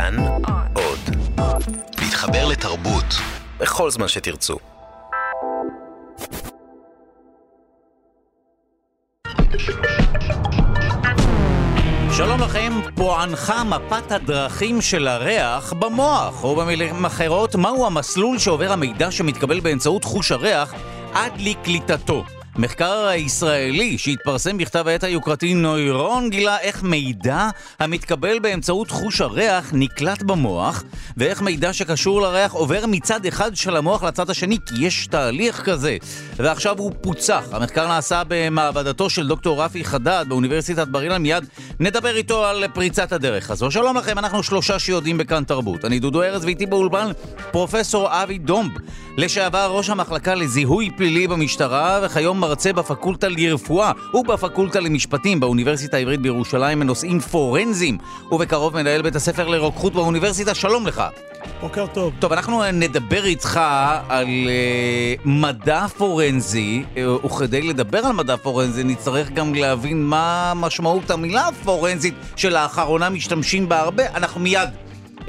כאן עוד. להתחבר לתרבות בכל זמן שתרצו. שלום לכם, פוענחה מפת הדרכים של הריח במוח, או במילים אחרות, מהו המסלול שעובר המידע שמתקבל באמצעות חוש הריח עד לקליטתו. מחקר הישראלי שהתפרסם בכתב העת היוקרתי נוירון גילה איך מידע המתקבל באמצעות חוש הריח נקלט במוח ואיך מידע שקשור לריח עובר מצד אחד של המוח לצד השני כי יש תהליך כזה ועכשיו הוא פוצח. המחקר נעשה במעבדתו של דוקטור רפי חדד באוניברסיטת בר אילן מיד נדבר איתו על פריצת הדרך הזו. שלום לכם, אנחנו שלושה שיודעים בכאן תרבות. אני דודו ארז ואיתי באולפן פרופסור אבי דומב לשעבר ראש המחלקה לזיהוי פלילי במשטרה וכיום מרצה בפקולטה לרפואה ובפקולטה למשפטים באוניברסיטה העברית בירושלים בנושאים פורנזיים ובקרוב מנהל בית הספר לרוקחות באוניברסיטה. שלום לך. בוקר טוב. טוב, אנחנו נדבר איתך על uh, מדע פורנזי, uh, וכדי לדבר על מדע פורנזי נצטרך גם להבין מה משמעות המילה הפורנזית שלאחרונה משתמשים בה הרבה. אנחנו מיד uh, uh,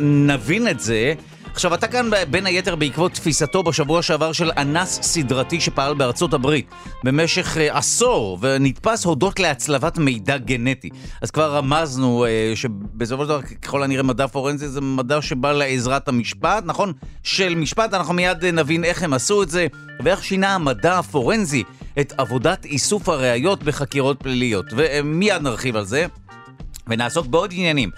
נבין את זה. עכשיו, אתה כאן בין היתר בעקבות תפיסתו בשבוע שעבר של אנס סדרתי שפעל בארצות הברית במשך uh, עשור ונתפס הודות להצלבת מידע גנטי. אז כבר רמזנו uh, שבסופו של דבר, ככל הנראה, מדע פורנזי זה מדע שבא לעזרת המשפט, נכון? של משפט, אנחנו מיד uh, נבין איך הם עשו את זה ואיך שינה המדע הפורנזי את עבודת איסוף הראיות בחקירות פליליות. ומיד נרחיב על זה ונעסוק בעוד עניינים.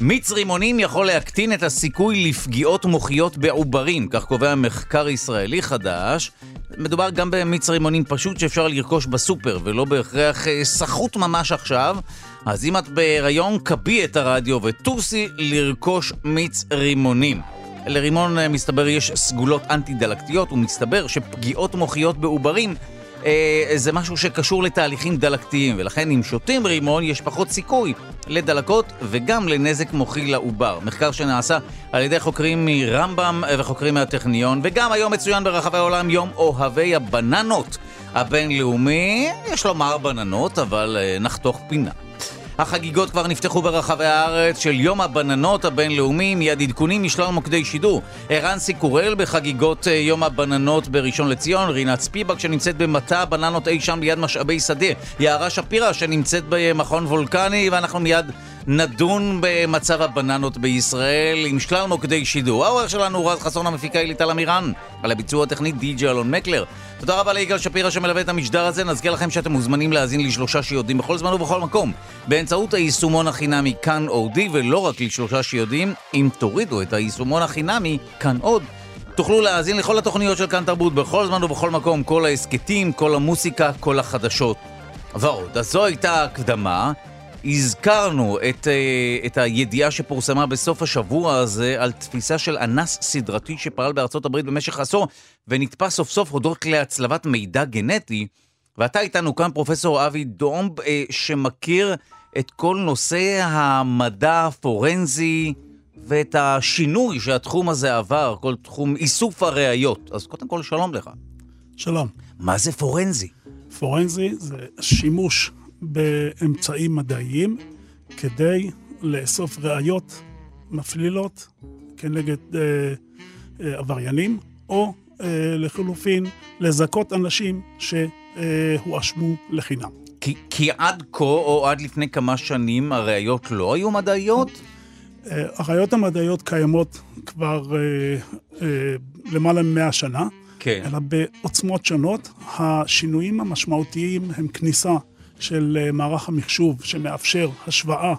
מיץ רימונים יכול להקטין את הסיכוי לפגיעות מוחיות בעוברים, כך קובע מחקר ישראלי חדש. מדובר גם במיץ רימונים פשוט שאפשר לרכוש בסופר, ולא בהכרח סחוט ממש עכשיו. אז אם את בהיריון, קבי את הרדיו וטוסי לרכוש מיץ רימונים. לרימון מסתבר יש סגולות אנטי-דלקתיות, ומסתבר שפגיעות מוחיות בעוברים אה, זה משהו שקשור לתהליכים דלקתיים, ולכן אם שותים רימון יש פחות סיכוי לדלקות וגם לנזק מוחי לעובר. מחקר שנעשה על ידי חוקרים מרמב"ם וחוקרים מהטכניון, וגם היום מצוין ברחבי העולם יום אוהבי הבננות הבינלאומי. יש לומר בננות, אבל אה, נחתוך פינה. החגיגות כבר נפתחו ברחבי הארץ של יום הבננות הבינלאומי, מיד עדכונים משלל מוקדי שידור. ערן סיקורל בחגיגות אה, יום הבננות בראשון לציון, רינת ספיבק שנמצאת במטע הבננות אי שם ליד משאבי שדה, יערה שפירא שנמצאת במכון וולקני, ואנחנו מיד נדון במצב הבננות בישראל עם שלל מוקדי שידור. העורך שלנו רז חסון המפיקה היא ליטל אמירן, על הביצוע הטכני די.ג'י אלון מקלר. תודה רבה ליגאל שפירא שמלווה את המשדר הזה. נזכיר לכם שאתם מוזמנים להאזין לשלושה שיודעים בכל זמן ובכל מקום, באמצעות היישומון החינמי כאן אודי, ולא רק לשלושה שיודעים, אם תורידו את היישומון החינמי כאן עוד. תוכלו להאזין לכל התוכניות של כאן תרבות בכל זמן ובכל מקום, כל ההסכתים, כל המוסיקה, כל החדשות ועוד. אז זו הייתה הקדמה. הזכרנו את, uh, את הידיעה שפורסמה בסוף השבוע הזה על תפיסה של אנס סדרתי שפעל בארצות הברית במשך עשור ונתפס סוף סוף הודות להצלבת מידע גנטי. ואתה איתנו כאן פרופסור אבי דומב uh, שמכיר את כל נושא המדע הפורנזי ואת השינוי שהתחום הזה עבר, כל תחום איסוף הראיות. אז קודם כל שלום לך. שלום. מה זה פורנזי? פורנזי זה שימוש באמצעים מדעיים כדי לאסוף ראיות מפלילות כנגד אה, אה, עבריינים, או אה, לחלופין לזכות אנשים שהואשמו לחינם. כי, כי עד כה, או עד לפני כמה שנים, הראיות לא היו מדעיות? אה, הראיות המדעיות קיימות כבר אה, אה, למעלה מ-100 שנה, כן. אלא בעוצמות שונות. השינויים המשמעותיים הם כניסה של אה, מערך המחשוב שמאפשר השוואה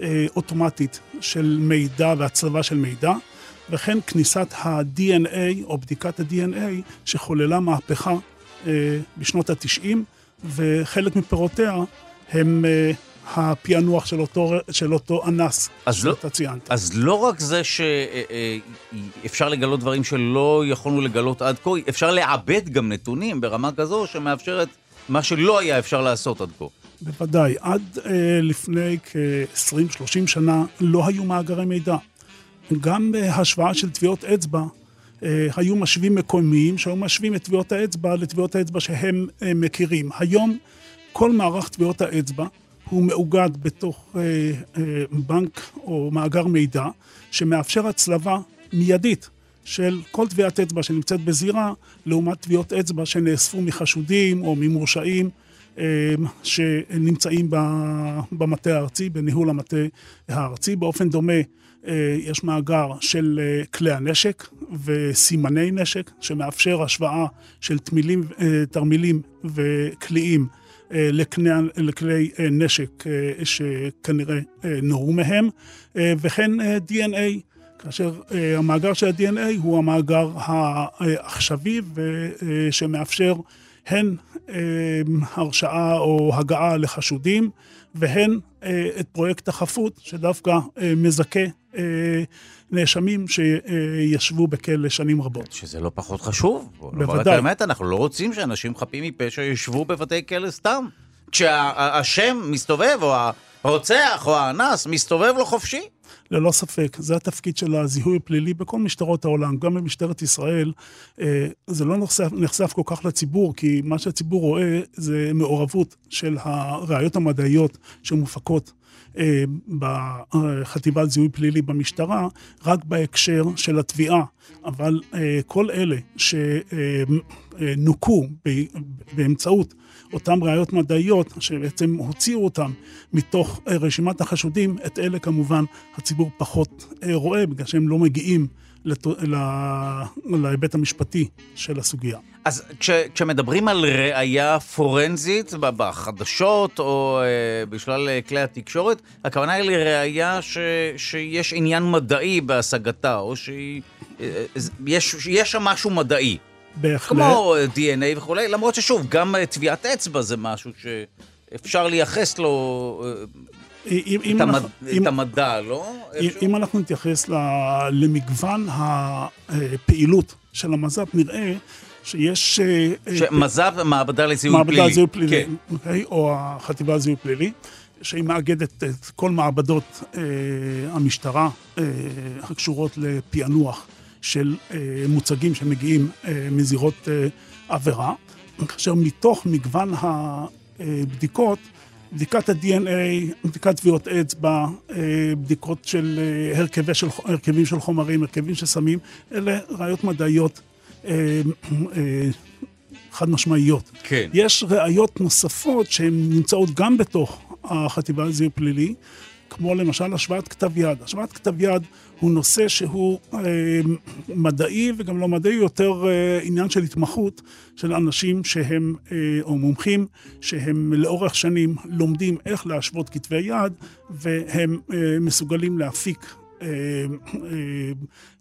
אה, אוטומטית של מידע והצלבה של מידע, וכן כניסת ה-DNA או בדיקת ה-DNA שחוללה מהפכה אה, בשנות ה-90, וחלק מפירותיה הם הפענוח של אותו, של אותו אנס שאתה לא, ציינת. אז לא רק זה שאפשר לגלות דברים שלא יכולנו לגלות עד כה, אפשר לעבד גם נתונים ברמה כזו שמאפשרת מה שלא היה אפשר לעשות עד כה. בוודאי. עד אה, לפני כ-20-30 שנה לא היו מאגרי מידע. גם בהשוואה של טביעות אצבע, אה, היו משווים מקומיים שהיו משווים את טביעות האצבע לטביעות האצבע שהם אה, מכירים. היום כל מערך טביעות האצבע הוא מאוגד בתוך אה, אה, בנק או מאגר מידע, שמאפשר הצלבה מיידית של כל טביעת אצבע שנמצאת בזירה, לעומת טביעות אצבע שנאספו מחשודים או ממורשעים אה, שנמצאים במטה הארצי, בניהול המטה הארצי. באופן דומה, אה, יש מאגר של אה, כלי הנשק וסימני נשק, שמאפשר השוואה של תמילים, תרמילים וקליעים לכלי, לכלי נשק שכנראה נורו מהם, וכן DNA. כאשר המאגר של ה-DNA הוא המאגר העכשווי שמאפשר הן אה, הרשעה או הגעה לחשודים, והן אה, את פרויקט החפות, שדווקא אה, מזכה נאשמים שישבו בכלא שנים רבות. שזה לא פחות חשוב. בוודאי. באמת, אנחנו לא רוצים שאנשים חפים מפשע ישבו בבתי כלא סתם. כשהשם מסתובב, או הרוצח, או האנס, מסתובב לו חופשי. ללא ספק, זה התפקיד של הזיהוי הפלילי בכל משטרות העולם, גם במשטרת ישראל. אה, זה לא נחשף, נחשף כל כך לציבור, כי מה שהציבור רואה זה מעורבות של הראיות המדעיות שמופקות בחטיבת זיהוי פלילי במשטרה, רק בהקשר של התביעה. אבל אה, כל אלה שנוקו באמצעות אותן ראיות מדעיות, שבעצם הוציאו אותן מתוך רשימת החשודים, את אלה כמובן הציבור פחות רואה, בגלל שהם לא מגיעים להיבט המשפטי של הסוגיה. אז כש, כשמדברים על ראייה פורנזית בחדשות או אה, בשלל אה, כלי התקשורת, הכוונה היא לראייה ש, שיש עניין מדעי בהשגתה, או שיש אה, שם משהו מדעי. בהחלט. כמו DNA וכולי, למרות ששוב, גם טביעת אצבע זה משהו שאפשר לייחס לו אם, את, המד... אנחנו, את אם, המדע, לא? אם, אם אנחנו נתייחס למגוון הפעילות של המז"פ, נראה שיש... אה, שמז"פ, מעבדה לזיהוי פלילי. מעבדה לזיהוי פלילי, כן. אוקיי? או החטיבה לזיהוי פלילי, שהיא מאגדת את כל מעבדות אה, המשטרה אה, הקשורות לפענוח של אה, מוצגים שמגיעים אה, מזירות אה, עבירה, כאשר מתוך מגוון הבדיקות, בדיקת ה-DNA, בדיקת טביעות אצבע, אה, בדיקות של אה, הרכבי של, הרכבים של חומרים, הרכבים של סמים, אלה ראיות מדעיות אה, חד משמעיות. כן. יש ראיות נוספות שהן נמצאות גם בתוך החטיבה לזיהוי פלילי, כמו למשל השוואת כתב יד. השוואת כתב יד הוא נושא שהוא אה, מדעי וגם לא מדעי, יותר אה, עניין של התמחות של אנשים שהם, אה, או מומחים, שהם לאורך שנים לומדים איך להשוות כתבי יד, והם אה, מסוגלים להפיק אה,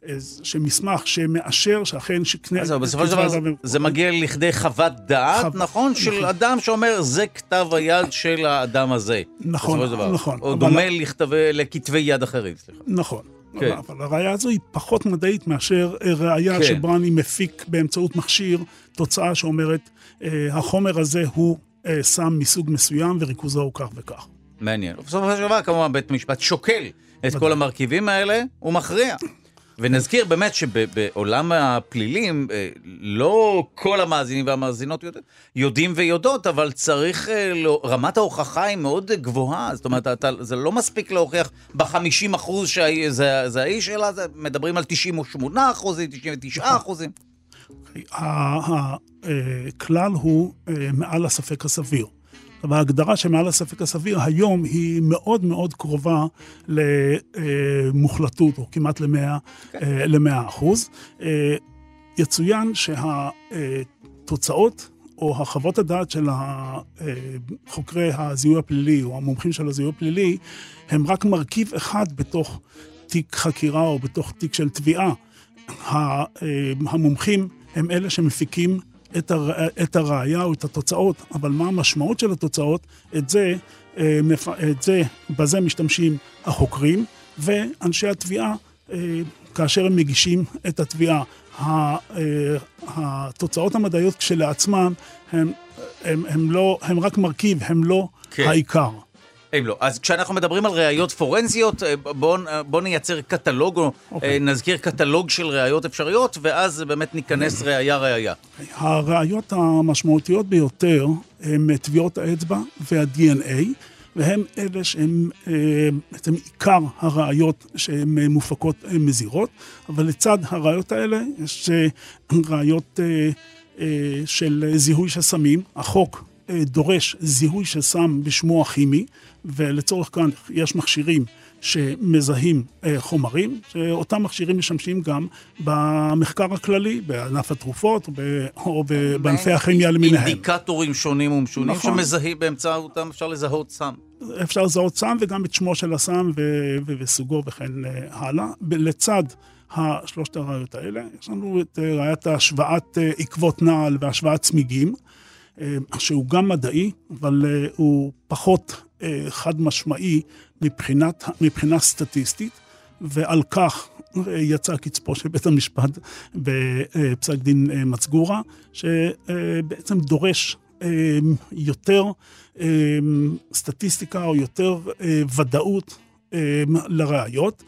אה, שמסמך שמאשר שאכן שקנה... אז בסופו של דבר זה מגיע לכדי חוות דעת, נכון? של נכון. אדם שאומר, זה כתב היד של האדם הזה. נכון, נכון. או דומה לכתבי יד אחרים, סליחה. נכון. כן. אבל הראייה הזו היא פחות מדעית מאשר ראייה כן. שבה אני מפיק באמצעות מכשיר תוצאה שאומרת, החומר הזה הוא סם מסוג מסוים וריכוזו הוא כך וכך. מעניין. בסופו של דבר, כמובן, בית משפט שוקל את כל המרכיבים האלה, הוא מכריע. ונזכיר באמת שבעולם הפלילים, אה, לא כל המאזינים והמאזינות יודעים, יודעים ויודעות, אבל צריך, אה, לא, רמת ההוכחה היא מאוד גבוהה, זאת אומרת, אתה, זה לא מספיק להוכיח ב-50 אחוז שזה האיש, אלא זה, מדברים על 98 אחוזים, 99 אחוזים. הכלל הוא אה, מעל הספק הסביר. וההגדרה שמעל הספק הסביר היום היא מאוד מאוד קרובה למוחלטות, או כמעט למאה, כן. למאה אחוז. אה, יצוין שהתוצאות או החוות הדעת של חוקרי הזיהוי הפלילי, או המומחים של הזיהוי הפלילי, הם רק מרכיב אחד בתוך תיק חקירה או בתוך תיק של תביעה. אה, המומחים הם אלה שמפיקים את, הר... את הראייה או את התוצאות, אבל מה המשמעות של התוצאות, את זה, אה, את זה, בזה משתמשים החוקרים ואנשי התביעה אה, כאשר הם מגישים את התביעה. אה, התוצאות המדעיות כשלעצמן הם, הם, הם, לא, הם רק מרכיב, הם לא כן. העיקר. אם לא. אז כשאנחנו מדברים על ראיות פורנזיות, בואו בוא נייצר קטלוג, או okay. אוקיי. נזכיר קטלוג של ראיות אפשריות, ואז באמת ניכנס ראייה-ראייה. הראיות המשמעותיות ביותר הן טביעות האצבע וה-DNA. והם אלה שהם בעצם עיקר הראיות שהן מופקות מזירות, אבל לצד הראיות האלה יש ראיות של זיהוי של סמים. החוק דורש זיהוי של סם בשמו הכימי, ולצורך כאן יש מכשירים שמזהים אה, חומרים, שאותם מכשירים משמשים גם במחקר הכללי, בענף התרופות או בענפי הכימיה למיניהם. אינדיקטורים שונים ומשונים נכון. שמזהים באמצעותם, אפשר לזהות סם. אפשר לזהות סם וגם את שמו של הסם וסוגו וכן אה, הלאה. לצד השלושת הראיות האלה, יש לנו את אה, ראיית השוואת עקבות נעל והשוואת צמיגים. שהוא גם מדעי, אבל הוא פחות חד משמעי מבחינת, מבחינה סטטיסטית, ועל כך יצא קצפו של בית המשפט בפסק דין מצגורה, שבעצם דורש יותר סטטיסטיקה או יותר ודאות לראיות.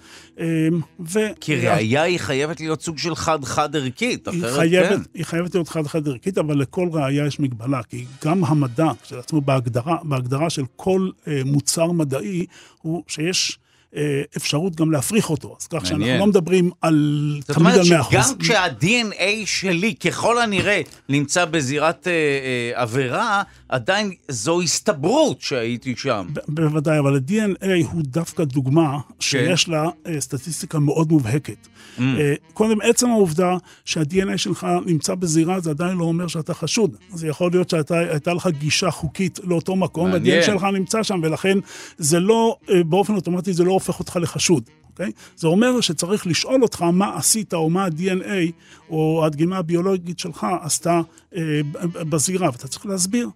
ו... כי ראייה היא חייבת להיות סוג של חד-חד ערכית, אחרת חייבת, כן. היא חייבת להיות חד-חד ערכית, אבל לכל ראייה יש מגבלה, כי גם המדע, כשלעצמו בהגדרה, בהגדרה של כל מוצר מדעי, הוא שיש... אה, אפשרות גם להפריך אותו. אז כך שאנחנו לא מדברים על תמיד על 100%. זאת אומרת שגם כשה-DNA שלי, ככל הנראה, נמצא בזירת אה, אה, עבירה, עדיין זו הסתברות שהייתי שם. בוודאי, אבל ה-DNA הוא דווקא דוגמה כן. שיש לה אה, סטטיסטיקה מאוד מובהקת. Mm. אה, קודם, עצם העובדה שה-DNA שלך נמצא בזירה, זה עדיין לא אומר שאתה חשוד. זה יכול להיות שהייתה לך גישה חוקית לאותו מקום, וה-DNA שלך נמצא שם, ולכן זה לא, אה, באופן אוטומטי זה לא הופך אותך לחשוד. אוקיי? זה אומר שצריך לשאול אותך מה עשית או מה ה-DNA או הדגימה הביולוגית שלך עשתה אה, בזירה, ואתה צריך להסביר.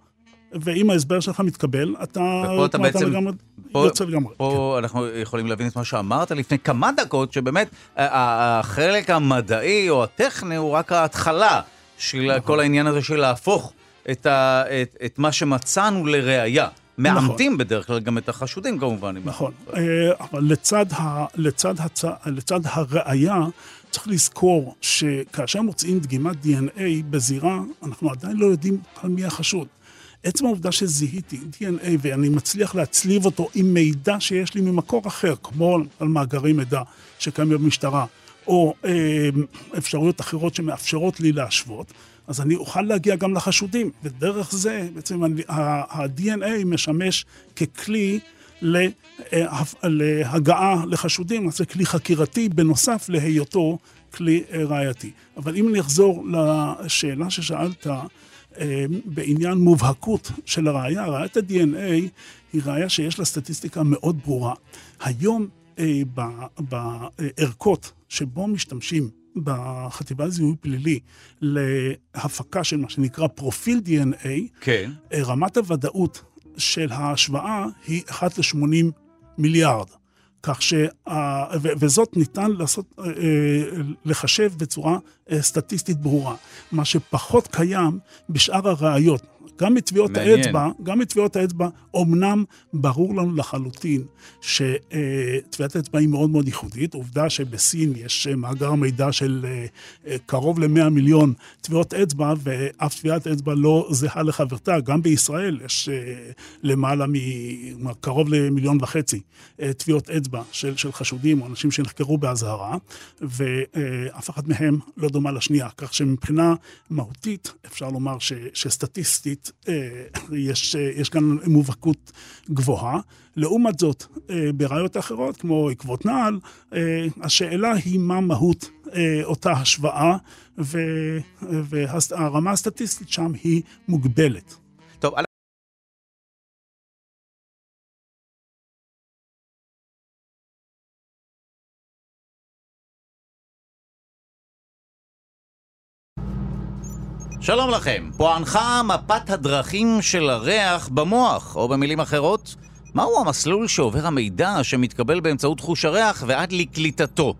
ואם ההסבר שלך מתקבל, אתה... ופה אתה בעצם... לגמרי, פה, יוצא לגמרי. פה כן. אנחנו יכולים להבין את מה שאמרת לפני כמה דקות, שבאמת החלק המדעי או הטכני הוא רק ההתחלה של נכון. כל העניין הזה של להפוך את, ה, את, את מה שמצאנו לראייה. מאמתים נכון. בדרך כלל גם את החשודים כמובן. נכון, אה, אבל לצד, ה, לצד, הצ, לצד הראייה, צריך לזכור שכאשר מוצאים דגימת DNA בזירה, אנחנו עדיין לא יודעים על מי החשוד. עצם העובדה שזיהיתי DNA ואני מצליח להצליב אותו עם מידע שיש לי ממקור אחר, כמו על מאגרי מידע שקיימים במשטרה, או אה, אפשרויות אחרות שמאפשרות לי להשוות, אז אני אוכל להגיע גם לחשודים, ודרך זה בעצם ה-DNA משמש ככלי אה, להגעה לחשודים, זה כלי חקירתי בנוסף להיותו כלי אה, ראייתי. אבל אם אני אחזור לשאלה ששאלת, אה, בעניין מובהקות של הראייה, ראיית ה-DNA היא ראייה שיש לה סטטיסטיקה מאוד ברורה. היום בערכות שבו משתמשים בחטיבה לזיהוי פלילי להפקה של מה שנקרא פרופיל DNA, כן. אה, רמת הוודאות של ההשוואה היא 1 ל-80 מיליארד. כך ש... וזאת ניתן לעשות, אה, אה, לחשב בצורה סטטיסטית ברורה. מה שפחות קיים בשאר הראיות. גם מטביעות האצבע, גם מטביעות האצבע, אמנם ברור לנו לחלוטין שטביעת האצבע היא מאוד מאוד ייחודית. עובדה שבסין יש מאגר מידע של קרוב ל-100 מיליון טביעות אצבע, ואף טביעת אצבע לא זהה לחברתה. גם בישראל יש למעלה מ... קרוב למיליון וחצי טביעות אצבע של, של חשודים או אנשים שנחקרו באזהרה, ואף אחת מהם לא דומה לשנייה. כך שמבחינה מהותית אפשר לומר ש, שסטטיסטית אה, יש, יש כאן מובהקות גבוהה. לעומת זאת, אה, בראיות אחרות, כמו עקבות נעל, אה, השאלה היא מה מהות אותה השוואה, והרמה הסטטיסטית שם היא מוגבלת. שלום לכם, פוענחה מפת הדרכים של הריח במוח, או במילים אחרות, מהו המסלול שעובר המידע שמתקבל באמצעות חוש הריח ועד לקליטתו?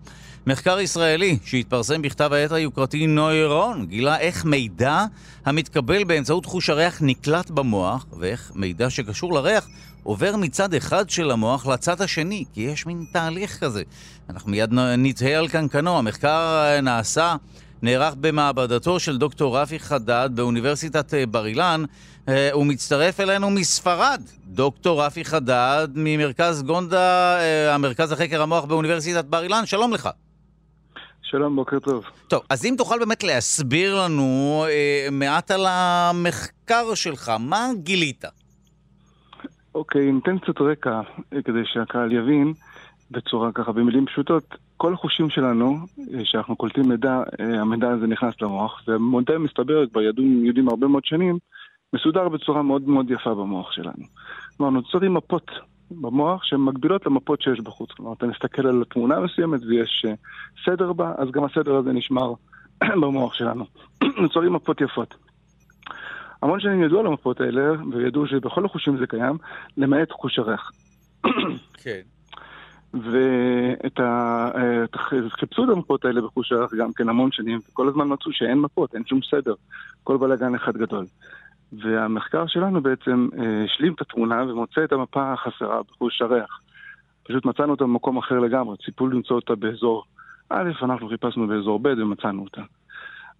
מחקר ישראלי שהתפרסם בכתב העת היוקרתי נוירון גילה איך מידע המתקבל באמצעות חוש הריח נקלט במוח ואיך מידע שקשור לריח עובר מצד אחד של המוח לצד השני, כי יש מין תהליך כזה. אנחנו מיד נתהה על קנקנו, המחקר נעשה נערך במעבדתו של דוקטור רפי חדד באוניברסיטת אה, בר אילן. אה, הוא מצטרף אלינו מספרד, דוקטור רפי חדד ממרכז גונדה, אה, המרכז לחקר המוח באוניברסיטת בר אילן. שלום לך. שלום, בוקר טוב. טוב, אז אם תוכל באמת להסביר לנו אה, מעט על המחקר שלך, מה גילית? אוקיי, ניתן קצת רקע אה, כדי שהקהל יבין בצורה ככה, במילים פשוטות. כל החושים שלנו, אה, שאנחנו קולטים מידע, אה, המידע הזה נכנס למוח, והמודל מסתבר, כבר ידעו יהודים הרבה מאוד שנים, מסודר בצורה מאוד מאוד יפה במוח שלנו. כלומר, נוצרים מפות במוח שהן מקבילות למפות שיש בחוץ. כלומר, אתה מסתכל על תמונה מסוימת ויש סדר בה, אז גם הסדר הזה נשמר במוח שלנו. נוצרים מפות יפות. המון שנים ידעו על המפות האלה, וידעו שבכל החושים זה קיים, למעט חוש הריח. כן. ואת ה... חיפשו את המפות האלה בחוש הריח גם כן המון שנים, וכל הזמן מצאו שאין מפות, אין שום סדר. כל בלאגן אחד גדול. והמחקר שלנו בעצם אה, השלים את התמונה ומוצא את המפה החסרה בחוש הריח. פשוט מצאנו אותה במקום אחר לגמרי, ציפו למצוא אותה באזור א', אנחנו חיפשנו באזור ב' ומצאנו אותה.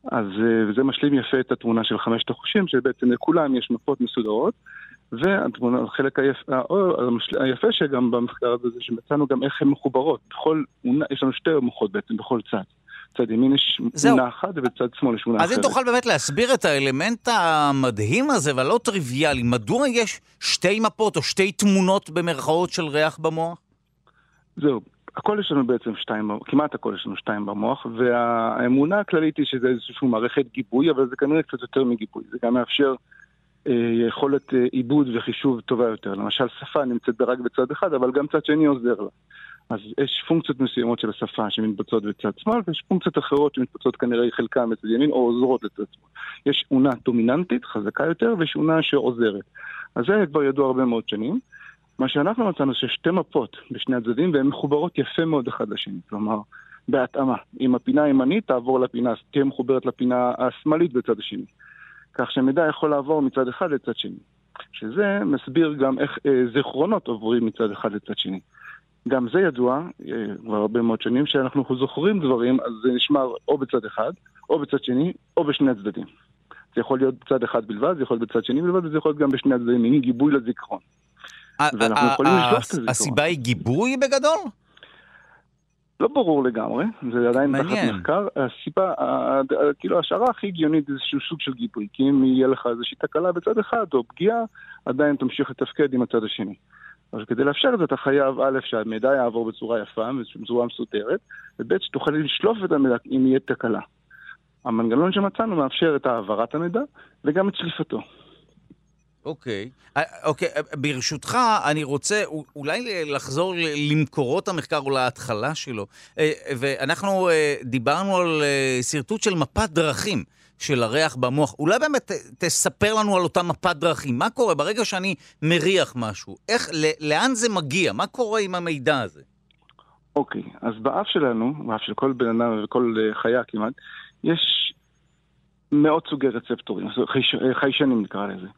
אז אה, זה משלים יפה את התמונה של חמשת החושים, שבעצם לכולם יש מפות מסודרות, והתמונה, החלק היפ, היפה שגם במחקר הזה זה שמצאנו גם איך הן מחוברות. בכל, יש לנו שתי מוחות בעצם בכל צד. צד ימין יש תמונה אחת ובצד שמאל יש תמונה אחרת. אז אם תוכל באמת להסביר את האלמנט המדהים הזה והלא טריוויאלי, מדוע יש שתי מפות או שתי תמונות במרכאות של ריח במוח? זהו, הכל יש לנו בעצם שתיים, כמעט הכל יש לנו שתיים במוח, והאמונה הכללית היא שזה איזושהי מערכת גיבוי, אבל זה כנראה קצת יותר מגיבוי. זה גם מאפשר אה, יכולת אה, עיבוד וחישוב טובה יותר. למשל, שפה נמצאת רק בצד אחד, אבל גם צד שני עוזר לה. אז יש פונקציות מסוימות של השפה שמתבצעות בצד שמאל, ויש פונקציות אחרות שמתבצעות כנראה חלקן בצד ימין, או עוזרות לצד שמאל. יש אונה דומיננטית, חזקה יותר, ויש אונה שעוזרת. אז זה כבר ידוע הרבה מאוד שנים. מה שאנחנו מצאנו זה שתי מפות בשני הצדדים, והן מחוברות יפה מאוד אחד לשני. כלומר, בהתאמה. אם הפינה הימנית תעבור לפינה, תהיה מחוברת לפינה השמאלית בצד השני. כך שמידע יכול לעבור מצד אחד לצד שני. שזה מסביר גם איך אה, זיכרונות עוברים מצד אחד לצד שני. גם זה ידוע, אה, כבר הרבה מאוד שנים, שאנחנו זוכרים דברים, אז זה נשמר או בצד אחד, או בצד שני, או בשני הצדדים. זה יכול להיות בצד אחד בלבד, זה יכול להיות בצד שני בלבד, וזה יכול להיות גם בשני הצדדים, מין גיבוי לזיכרון. ואנחנו יכולים לשלוח את הזיכרון. הסיבה היא גיבוי בגדול? לא ברור לגמרי, זה עדיין תחת מחקר. הסיבה, כאילו ההשערה הכי הגיונית זה איזשהו סוג של גיבוי, כי אם יהיה לך איזושהי תקלה בצד אחד או פגיעה, עדיין תמשיך לתפקד עם הצד השני. אז כדי לאפשר את זה אתה חייב, א', שהמידע יעבור בצורה יפה, בצורה מסודרת, וב', שתוכל לשלוף את המידע אם יהיה תקלה. המנגנון שמצאנו מאפשר את העברת המידע וגם את שליפתו. אוקיי. אה, אוקיי, אה, ברשותך, אני רוצה אולי לחזור למקורות המחקר או להתחלה שלו. אה, ואנחנו דיברנו על שרטוט של מפת דרכים. של הריח במוח. אולי באמת תספר לנו על אותה מפת דרכים. מה קורה ברגע שאני מריח משהו? איך, לאן זה מגיע? מה קורה עם המידע הזה? אוקיי, אז באף שלנו, באף של כל בן אדם וכל חיה כמעט, יש מאות סוגי רצפטורים, חייש, חיישנים נקרא לזה.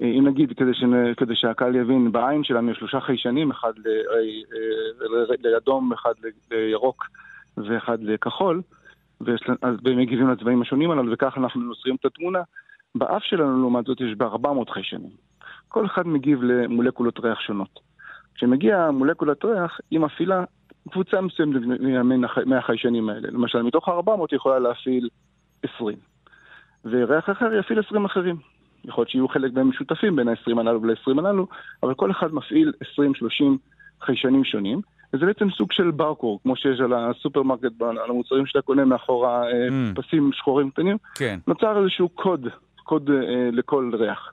אם נגיד, כדי, ש... כדי שהקהל יבין, בעין שלנו יש שלושה חיישנים, אחד לאדום, אחד לירוק ואחד לכחול, והם מגיבים לצבעים השונים הללו, וככה אנחנו נוסרים את התמונה. באף שלנו, לעומת זאת, יש ב-400 חיישנים. כל אחד מגיב למולקולות ריח שונות. כשמגיע מולקולת ריח, היא מפעילה קבוצה מסוימת מהחיישנים האלה. למשל, מתוך ה-400 היא יכולה להפעיל 20. וריח אחר יפעיל 20 אחרים. יכול להיות שיהיו חלק מהם משותפים בין ה-20 הללו ול-20 הללו, אבל כל אחד מפעיל 20-30 חיישנים שונים, וזה בעצם סוג של ברקור, כמו שיש על הסופרמרקט, על המוצרים שאתה קונה מאחורה אה, mm. פסים שחורים קטנים, כן. נוצר איזשהו קוד, קוד אה, לכל ריח.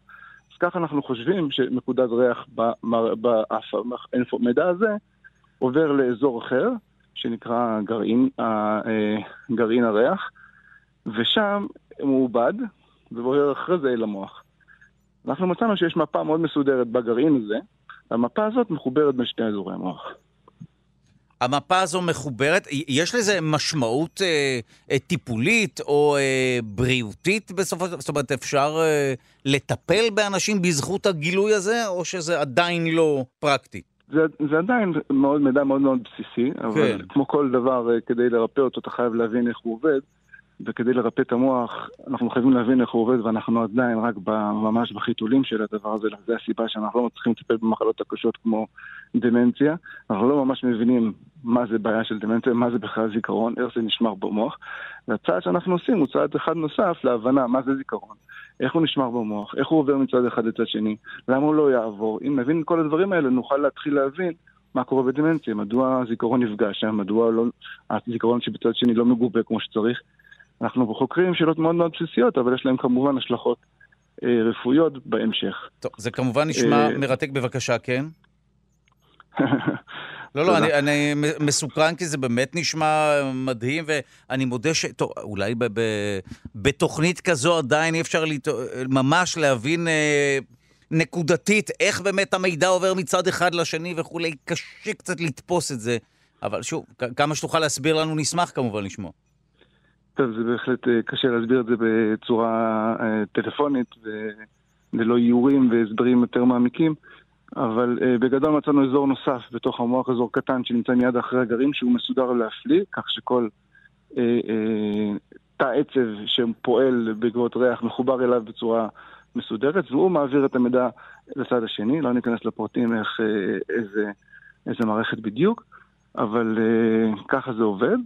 אז ככה אנחנו חושבים שמקודת ריח במידע הזה עובר לאזור אחר, שנקרא גרעין, אה, גרעין הריח, ושם הוא עובד, ועובר אחרי זה אל המוח. אנחנו מצאנו שיש מפה מאוד מסודרת בגרעין הזה, והמפה הזאת מחוברת בין שני אזורי המוח. המפה הזו מחוברת, יש לזה משמעות אה, אה, טיפולית או אה, בריאותית בסופו של דבר? זאת אומרת, אפשר אה, לטפל באנשים בזכות הגילוי הזה, או שזה עדיין לא פרקטי? זה, זה עדיין מאוד, מידע מאוד מאוד בסיסי, אבל כן. כמו כל דבר, אה, כדי לרפא אותו אתה חייב להבין איך הוא עובד. וכדי לרפא את המוח, אנחנו חייבים להבין איך הוא עובד, ואנחנו עדיין רק ממש בחיתולים של הדבר הזה. זו הסיבה שאנחנו לא מצליחים לטפל במחלות הקשות כמו דמנציה. אנחנו לא ממש מבינים מה זה בעיה של דמנציה, מה זה בכלל זיכרון, איך זה נשמר במוח. והצעד שאנחנו עושים הוא צעד אחד נוסף להבנה מה זה זיכרון, איך הוא נשמר במוח, איך הוא עובר מצד אחד לצד שני, למה הוא לא יעבור. אם נבין את כל הדברים האלה, נוכל להתחיל להבין מה קורה בדמנציה, מדוע הזיכרון נפגע שם, מדוע לא, הזיכרון שבצד שני לא מגובה כמו שצריך. אנחנו חוקרים שאלות מאוד מאוד בסיסיות, אבל יש להם כמובן השלכות אה, רפואיות בהמשך. טוב, זה כמובן נשמע אה... מרתק בבקשה, כן? לא, לא, אני, אני מסוקרן כי זה באמת נשמע מדהים, ואני מודה ש... טוב, אולי ב, ב, בתוכנית כזו עדיין אי אפשר לת... ממש להבין אה, נקודתית איך באמת המידע עובר מצד אחד לשני וכולי, קשה קצת לתפוס את זה. אבל שוב, כמה שתוכל להסביר לנו, נשמח כמובן לשמוע. טוב, זה בהחלט אה, קשה להסביר את זה בצורה אה, טלפונית וללא איורים והסברים יותר מעמיקים, אבל אה, בגדול מצאנו אזור נוסף בתוך המוח, אזור קטן שנמצא מיד אחרי הגרעין, שהוא מסודר להפליא, כך שכל תא עצב שפועל בעקבות ריח מחובר אליו בצורה מסודרת, והוא מעביר את המידע לצד השני, לא ניכנס לפרטים איך, איזה, איזה מערכת בדיוק, אבל ככה זה עובד.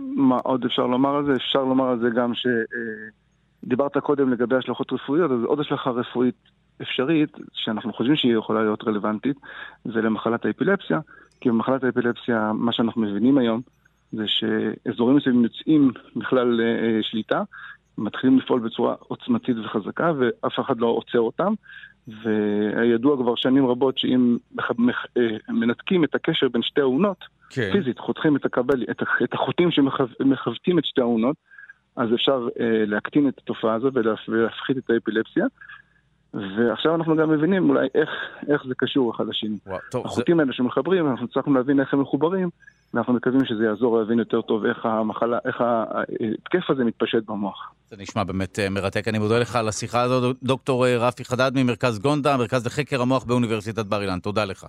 מה עוד אפשר לומר על זה? אפשר לומר על זה גם שדיברת קודם לגבי השלכות רפואיות, אז עוד השלכה רפואית אפשרית, שאנחנו חושבים שהיא יכולה להיות רלוונטית, זה למחלת האפילפסיה, כי במחלת האפילפסיה, מה שאנחנו מבינים היום, זה שאזורים מסוימים יוצאים בכלל אה, שליטה, מתחילים לפעול בצורה עוצמתית וחזקה, ואף אחד לא עוצר אותם. וידוע כבר שנים רבות שאם אה, מנתקים את הקשר בין שתי האונות, כן. פיזית, חותכים את, הקבל, את, את החוטים שמכוותים את שתי האונות, אז אפשר אה, להקטין את התופעה הזו ולהפחית את האפילפסיה. ועכשיו אנחנו גם מבינים אולי איך, איך זה קשור אחד לשני. החוטים זה... האלה שמחברים, אנחנו צריכים להבין איך הם מחוברים, ואנחנו מקווים שזה יעזור להבין יותר טוב איך המחלה, איך ההתקף הזה מתפשט במוח. זה נשמע באמת אה, מרתק. אני מודה לך על השיחה הזאת, דוקטור אה, רפי חדד ממרכז גונדה, מרכז לחקר המוח באוניברסיטת בר אילן. תודה לך.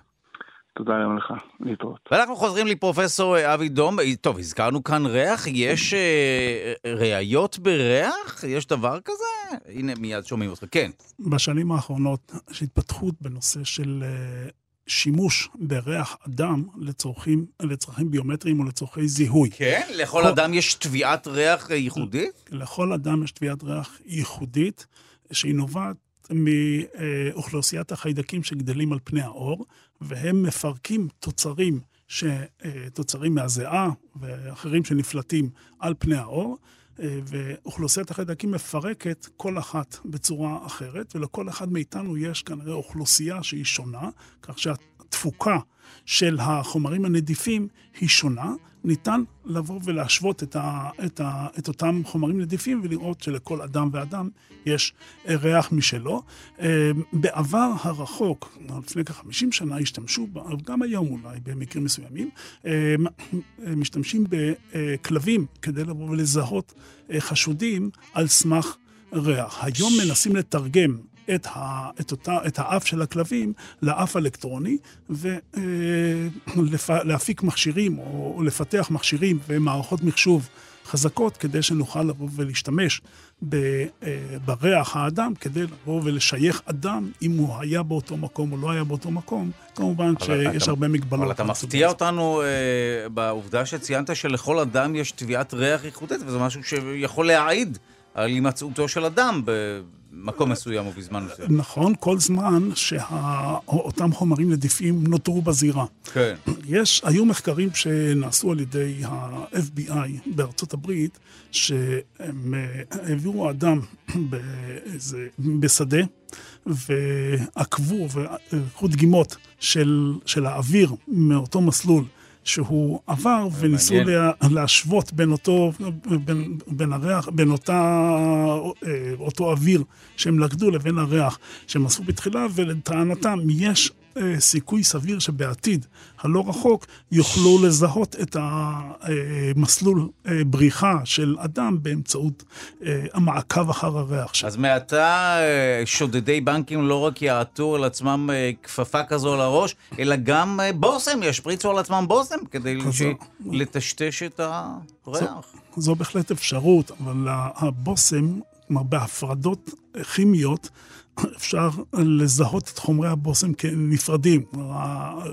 תודה גם לך, להתראות. ואנחנו חוזרים לפרופסור אה, אבי דום. טוב, הזכרנו כאן ריח, יש אה, ראיות בריח? יש דבר כזה? הנה, מיד שומעים אותך. כן. בשנים האחרונות יש התפתחות בנושא של אה, שימוש בריח אדם לצורכים, לצרכים ביומטריים או לצורכי זיהוי. כן? לכל כל... אדם יש תביעת ריח ייחודית? לכל אדם יש תביעת ריח ייחודית, שהיא נובעת מאוכלוסיית החיידקים שגדלים על פני האור, והם מפרקים תוצרים, ש... תוצרים מהזיעה ואחרים שנפלטים על פני האור, ואוכלוסיית החיידקים מפרקת כל אחת בצורה אחרת, ולכל אחד מאיתנו יש כנראה אוכלוסייה שהיא שונה, כך שהתפוקה של החומרים הנדיפים היא שונה. ניתן לבוא ולהשוות את, ה, את, ה, את אותם חומרים נדיפים ולראות שלכל אדם ואדם יש ריח משלו. אה, בעבר הרחוק, לפני כ-50 שנה, השתמשו, גם היום אולי במקרים מסוימים, אה, משתמשים בכלבים כדי לבוא ולזהות אה, חשודים על סמך ריח. היום מנסים לתרגם את, ה, את, אותה, את האף של הכלבים לאף אלקטרוני, ולהפיק מכשירים או לפתח מכשירים ומערכות מחשוב חזקות כדי שנוכל לבוא ולהשתמש אה, בריח האדם, כדי לבוא ולשייך אדם אם הוא היה באותו מקום או לא היה באותו מקום. כמובן שיש אתה, הרבה מגבלות. אבל אתה מפתיע אותנו uh, בעובדה שציינת שלכל אדם יש תביעת ריח ייחודית, וזה משהו שיכול להעיד על הימצאותו של אדם במקום מסוים או בזמן מסוים. נכון, כל זמן שאותם חומרים נדיפים נותרו בזירה. כן. יש, היו מחקרים שנעשו על ידי ה-FBI בארצות הברית, שהם אה, העבירו אדם באיזה, בשדה, ועקבו ולקחו דגימות של, של האוויר מאותו מסלול שהוא עבר, וניסו לה, להשוות בין אותו, בין, בין הריח, בין אותה, אה, אותו אוויר שהם לקדו לבין הריח שהם עשו בתחילה, ולטענתם יש אה, סיכוי סביר שבעתיד הלא רחוק יוכלו לזהות את המסלול אה, בריחה של אדם באמצעות אה, המעקב אחר הריח שלו. אז מעתה שודדי בנקים לא רק יעטו על עצמם כפפה כזו על הראש, אלא גם בושם, ישפריצו על עצמם בושם כדי לטשטש את הריח. זו, זו בהחלט אפשרות, אבל הבושם, כלומר בהפרדות כימיות, אפשר לזהות את חומרי הבושם כנפרדים.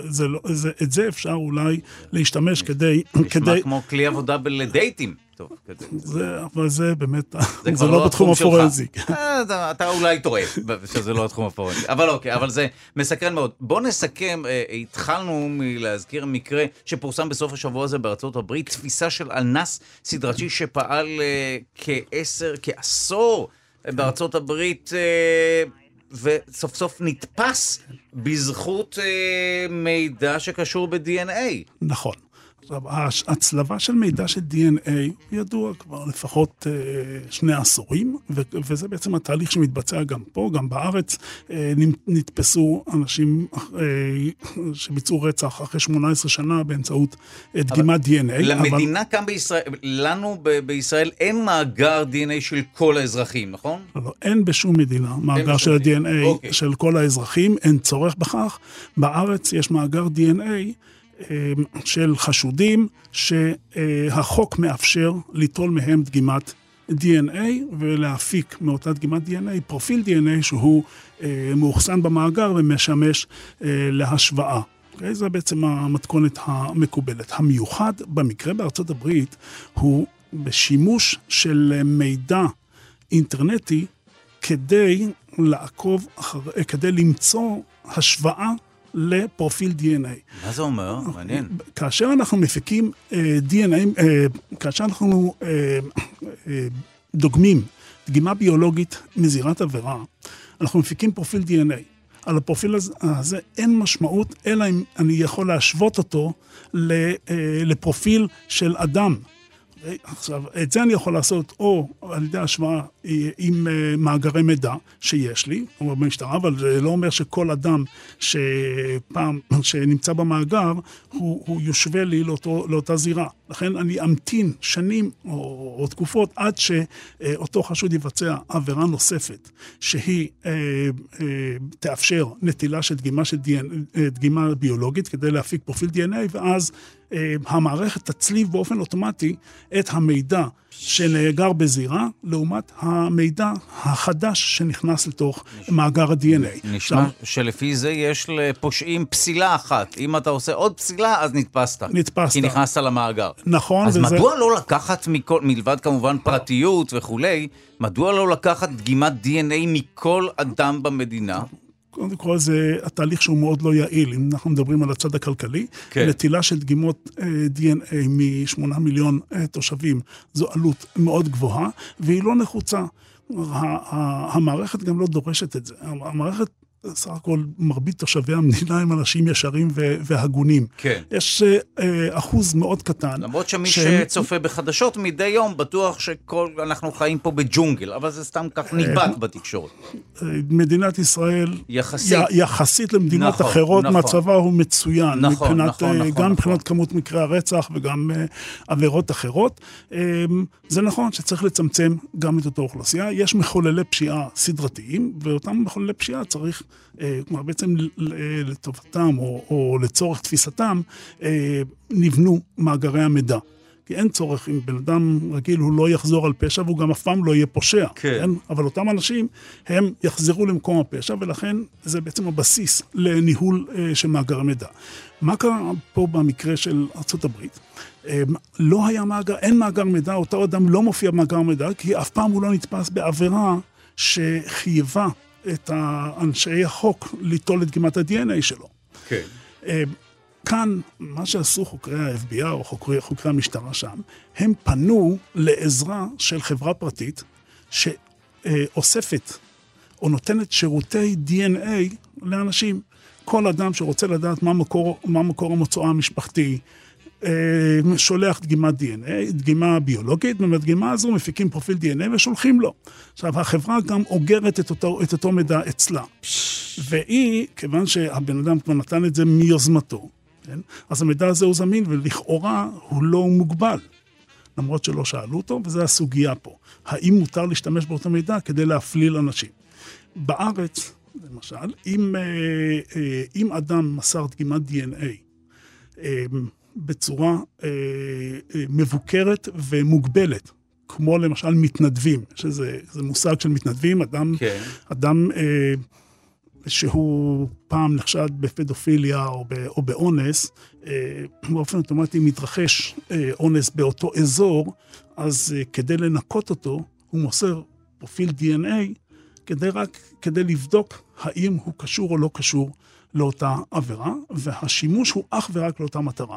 זה לא, זה, את זה אפשר אולי להשתמש כדי... נשמע כדי... כמו כלי עבודה לדייטים. טוב, כזה. זה, אבל זה באמת, זה, זה לא, לא בתחום הפורנזי. אה, אתה, אתה אולי טועה שזה לא התחום הפורנזי. אבל אוקיי, אבל זה מסקרן מאוד. בוא נסכם, אה, התחלנו מלהזכיר מקרה שפורסם בסוף השבוע הזה בארצות הברית, תפיסה של אנס סדרתי שפעל אה, כעשר, כעשור. בארצות הברית, אה, וסוף סוף נתפס בזכות אה, מידע שקשור ב-DNA. נכון. עכשיו, ההצלבה של מידע של DNA ידוע כבר לפחות אה, שני עשורים, ו- וזה בעצם התהליך שמתבצע גם פה, גם בארץ. אה, נתפסו אנשים אה, שביצעו רצח אחרי 18 שנה באמצעות אה, דגימת DNA. למדינה אבל... כאן בישראל, לנו ב- בישראל אין מאגר DNA של כל האזרחים, נכון? לא, לא אין בשום מדינה מאגר של ה-DNA אוקיי. של כל האזרחים, אין צורך בכך. בארץ יש מאגר DNA. אה, של חשודים שהחוק מאפשר ליטול מהם דגימת DNA ולהפיק מאותה דגימת DNA פרופיל DNA שהוא אה, מאוחסן במאגר ומשמש אה, להשוואה. Okay, אוקיי? זו בעצם המתכונת המקובלת. המיוחד במקרה בארצות הברית הוא בשימוש של מידע אינטרנטי כדי לעקוב, אחר, כדי למצוא השוואה לפרופיל DNA. מה זה אומר? מעניין. כאשר אנחנו מפיקים uh, DNA, uh, כאשר אנחנו uh, uh, דוגמים דגימה ביולוגית מזירת עבירה, אנחנו מפיקים פרופיל DNA. על הפרופיל הזה, הזה אין משמעות, אלא אם אני יכול להשוות אותו לפרופיל של אדם. עכשיו, את זה אני יכול לעשות או על ידי השוואה עם אה, מאגרי מידע שיש לי, או במשטרה, אבל זה לא אומר שכל אדם שפעם, שנמצא במאגר, הוא, הוא יושווה לי לאותו, לאותה זירה. לכן אני אמתין שנים או, או תקופות עד שאותו חשוד יבצע עבירה נוספת, שהיא אה, אה, תאפשר נטילה של דגימה, של DNA, אה, דגימה ביולוגית כדי להפיק פרופיל DNA, ואז אה, המערכת תצליב באופן אוטומטי את המידע שנאגר בזירה, לעומת המידע החדש שנכנס לתוך נשמע, מאגר ה-DNA. נשמע עכשיו, שלפי זה יש לפושעים פסילה אחת. אם אתה עושה עוד פסילה, אז נתפסת. נתפסת. כי נכנסת למאגר. נכון. אז וזה... מדוע לא לקחת, מכל, מלבד כמובן פרטיות וכולי, מדוע לא לקחת דגימת DNA מכל אדם במדינה? קודם כל זה התהליך שהוא מאוד לא יעיל, אם אנחנו מדברים על הצד הכלכלי. כן. נטילה של דגימות uh, DNA משמונה מיליון uh, תושבים זו עלות מאוד גבוהה, והיא לא נחוצה. המערכת גם לא דורשת את זה. המערכת סך הכל מרבית תושבי המדינה הם אנשים ישרים והגונים. כן. יש אה, אחוז מאוד קטן. למרות שמי שהם... שצופה בחדשות מדי יום בטוח שאנחנו חיים פה בג'ונגל, אבל זה סתם כך אה, נדבק בתקשורת. אה, מדינת ישראל, יחסית, י, יחסית למדינות נכון, אחרות, נכון. מצבה הוא מצוין. נכון, מבחינת, נכון, נכון. גם נכון. מבחינת כמות מקרי הרצח וגם עבירות אחרות. זה נכון שצריך לצמצם גם את אותו אוכלוסייה. יש מחוללי פשיעה סדרתיים, ואותם מחוללי פשיעה צריך... אה, כלומר בעצם לטובתם או, או לצורך תפיסתם, אה, נבנו מאגרי המידע. כי אין צורך, אם בן אדם רגיל הוא לא יחזור על פשע והוא גם אף פעם לא יהיה פושע. כן. כן? אבל אותם אנשים, הם יחזרו למקום הפשע, ולכן זה בעצם הבסיס לניהול אה, של מאגר המידע. מה קרה פה במקרה של ארה"ב? אה, לא היה מאגר, אין מאגר מידע, אותו אדם לא מופיע במאגר מידע, כי אף פעם הוא לא נתפס בעבירה שחייבה את אנשי החוק ליטול את דגימת ה-DNA שלו. כן. אה, כאן, מה שעשו חוקרי ה-FBI או חוקרי, חוקרי המשטרה שם, הם פנו לעזרה של חברה פרטית שאוספת או נותנת שירותי DNA לאנשים. כל אדם שרוצה לדעת מה מקור, מה מקור המוצאו המשפחתי, שולח דגימת DNA, דגימה ביולוגית, ומהדגימה הזו מפיקים פרופיל DNA ושולחים לו. עכשיו, החברה גם אוגרת את אותו, את אותו מידע אצלה. והיא, כיוון שהבן אדם כבר נתן את זה מיוזמתו, כן? אז המידע הזה הוא זמין ולכאורה הוא לא מוגבל. למרות שלא שאלו אותו, וזו הסוגיה פה. האם מותר להשתמש באותו מידע כדי להפליל אנשים? בארץ, למשל, אם, אה, אה, אם אדם מסר דגימת DNA אה, בצורה מבוקרת ומוגבלת, כמו למשל מתנדבים, שזה מושג של מתנדבים, אדם, כן. אדם שהוא פעם נחשד בפדופיליה או, או באונס, באופן אוטומטי מתרחש אונס באותו אזור, אז כדי לנקות אותו, הוא מוסר פרופיל DNA כדי רק, כדי לבדוק האם הוא קשור או לא קשור לאותה עבירה, והשימוש הוא אך ורק לאותה מטרה.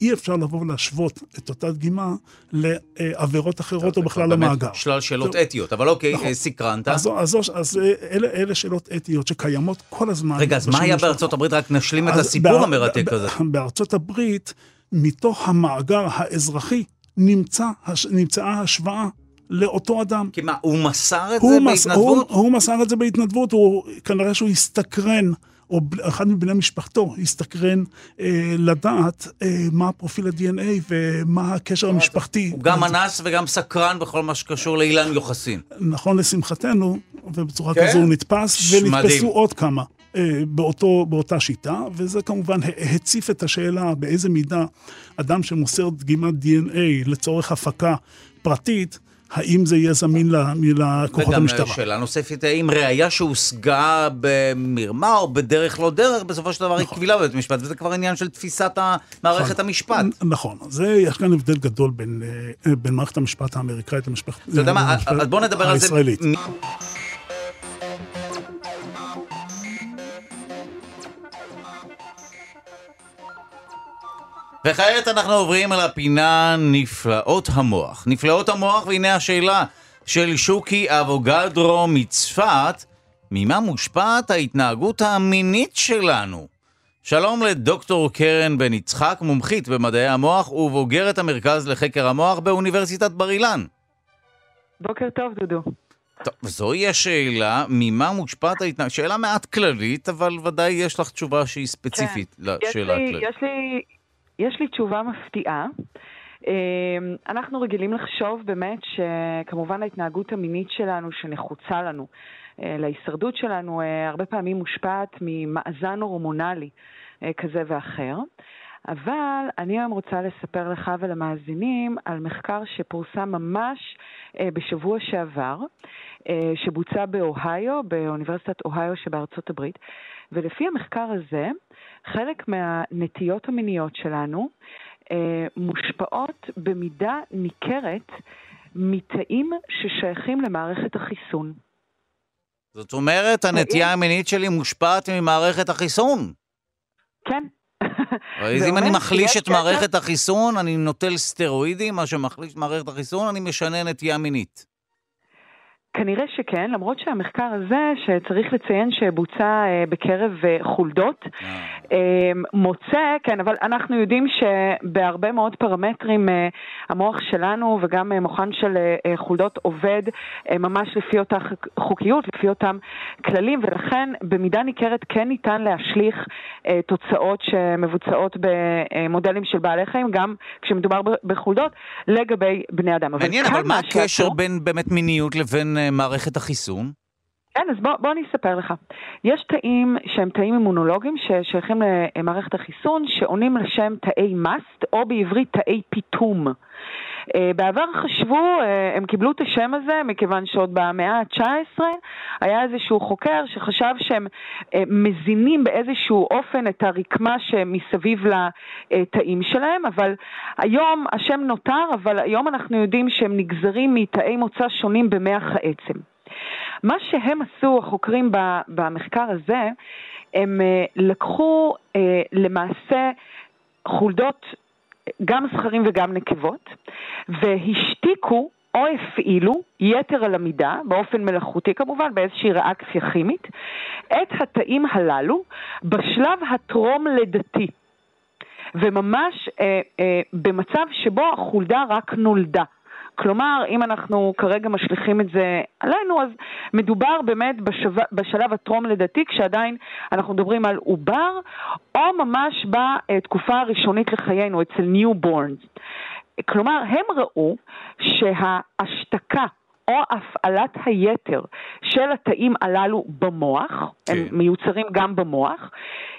אי אפשר לבוא ולהשוות את אותה דגימה לעבירות אחרות או בכלל למאגר. שלל שאלות טוב. אתיות, אבל אוקיי, נכון. סקרנת. אז, אז, אז, אז אלה, אלה שאלות אתיות שקיימות כל הזמן. רגע, אז מה היה בארצות הברית? רק נשלים את הסיפור המרתק הזה. בארצות הברית, מתוך המאגר האזרחי, נמצא, נמצאה השוואה לאותו אדם. כי מה, הוא מסר את זה מס, בהתנדבות? הוא, הוא מסר את זה בהתנדבות, הוא, כנראה שהוא הסתקרן, או אחד מבני משפחתו הסתקרן אה, לדעת אה, מה פרופיל ה-DNA ומה הקשר המשפחתי. הוא גם אנס וגם סקרן בכל מה שקשור לאילן יוחסין. נכון לשמחתנו, ובצורה כן? כזו הוא נתפס, ונתפסו עוד כמה. אה, באותו, באותה שיטה, וזה כמובן הציף את השאלה באיזה מידה אדם שמוסר דגימת DNA לצורך הפקה פרטית, האם זה יהיה זמין לכוחות המשטרה. וגם שאלה נוספת, האם ראייה שהושגה במרמה או בדרך לא דרך, בסופו של דבר נכון. היא קבילה בבית המשפט, וזה כבר עניין של תפיסת מערכת נכון. המשפט. נכון, זה, יש כאן הבדל גדול בין, אה, בין מערכת המשפט האמריקאית למשפט הישראלית. אתה יודע מה, אז בוא נדבר על זה. וכעת אנחנו עוברים על הפינה נפלאות המוח. נפלאות המוח, והנה השאלה של שוקי אבוגדרו מצפת, ממה מושפעת ההתנהגות המינית שלנו? שלום לדוקטור קרן בן יצחק, מומחית במדעי המוח ובוגרת המרכז לחקר המוח באוניברסיטת בר אילן. בוקר טוב, דודו. טוב, זוהי השאלה, ממה מושפעת ההתנהגות? שאלה מעט כללית, אבל ודאי יש לך תשובה שהיא ספציפית כן. לשאלה הכללית. יש לי, יש לי תשובה מפתיעה. אמ, אנחנו רגילים לחשוב באמת שכמובן ההתנהגות המינית שלנו, שנחוצה לנו, אה, להישרדות שלנו, אה, הרבה פעמים מושפעת ממאזן הורמונלי אה, כזה ואחר. אבל אני היום רוצה לספר לך ולמאזינים על מחקר שפורסם ממש בשבוע שעבר, שבוצע באוהיו, באוניברסיטת אוהיו שבארצות הברית, ולפי המחקר הזה, חלק מהנטיות המיניות שלנו אה, מושפעות במידה ניכרת מתאים ששייכים למערכת החיסון. זאת אומרת, הנטייה המינית שלי מושפעת ממערכת החיסון. כן. אז אם אני מחליש את מערכת החיסון, אני נוטל סטרואידים, מה שמחליש את מערכת החיסון, אני משנה נטייה מינית. כנראה שכן, למרות שהמחקר הזה, שצריך לציין שבוצע אה, בקרב אה, חולדות, אה, מוצא, כן, אבל אנחנו יודעים שבהרבה מאוד פרמטרים המוח שלנו וגם מוחן של חולדות עובד ממש לפי אותה חוקיות, לפי אותם כללים, ולכן במידה ניכרת כן ניתן להשליך תוצאות שמבוצעות במודלים של בעלי חיים, גם כשמדובר בחולדות, לגבי בני אדם. מעניין, אבל, אבל מה הקשר בין באמת מיניות לבין... מערכת החיסון? כן, אז בוא, בוא אני אספר לך. יש תאים שהם תאים אימונולוגיים ששייכים למערכת החיסון, שעונים לשם תאי מאסט, או בעברית תאי פיתום. אה, בעבר חשבו, אה, הם קיבלו את השם הזה מכיוון שעוד במאה ה-19 היה איזשהו חוקר שחשב שהם אה, מזינים באיזשהו אופן את הרקמה שמסביב לתאים שלהם, אבל היום השם נותר, אבל היום אנחנו יודעים שהם נגזרים מתאי מוצא שונים במח העצם. מה שהם עשו, החוקרים במחקר הזה, הם לקחו למעשה חולדות גם זכרים וגם נקבות, והשתיקו או הפעילו, יתר על המידה, באופן מלאכותי כמובן, באיזושהי ריאקציה כימית, את התאים הללו בשלב הטרום-לידתי. וממש אה, אה, במצב שבו החולדה רק נולדה. כלומר, אם אנחנו כרגע משליכים את זה עלינו, אז מדובר באמת בשב... בשלב הטרום-לידתי, כשעדיין אנחנו מדברים על עובר, או ממש בתקופה הראשונית לחיינו, אצל newborns. כלומר, הם ראו שההשתקה או הפעלת היתר של התאים הללו במוח, כן. הם מיוצרים גם במוח,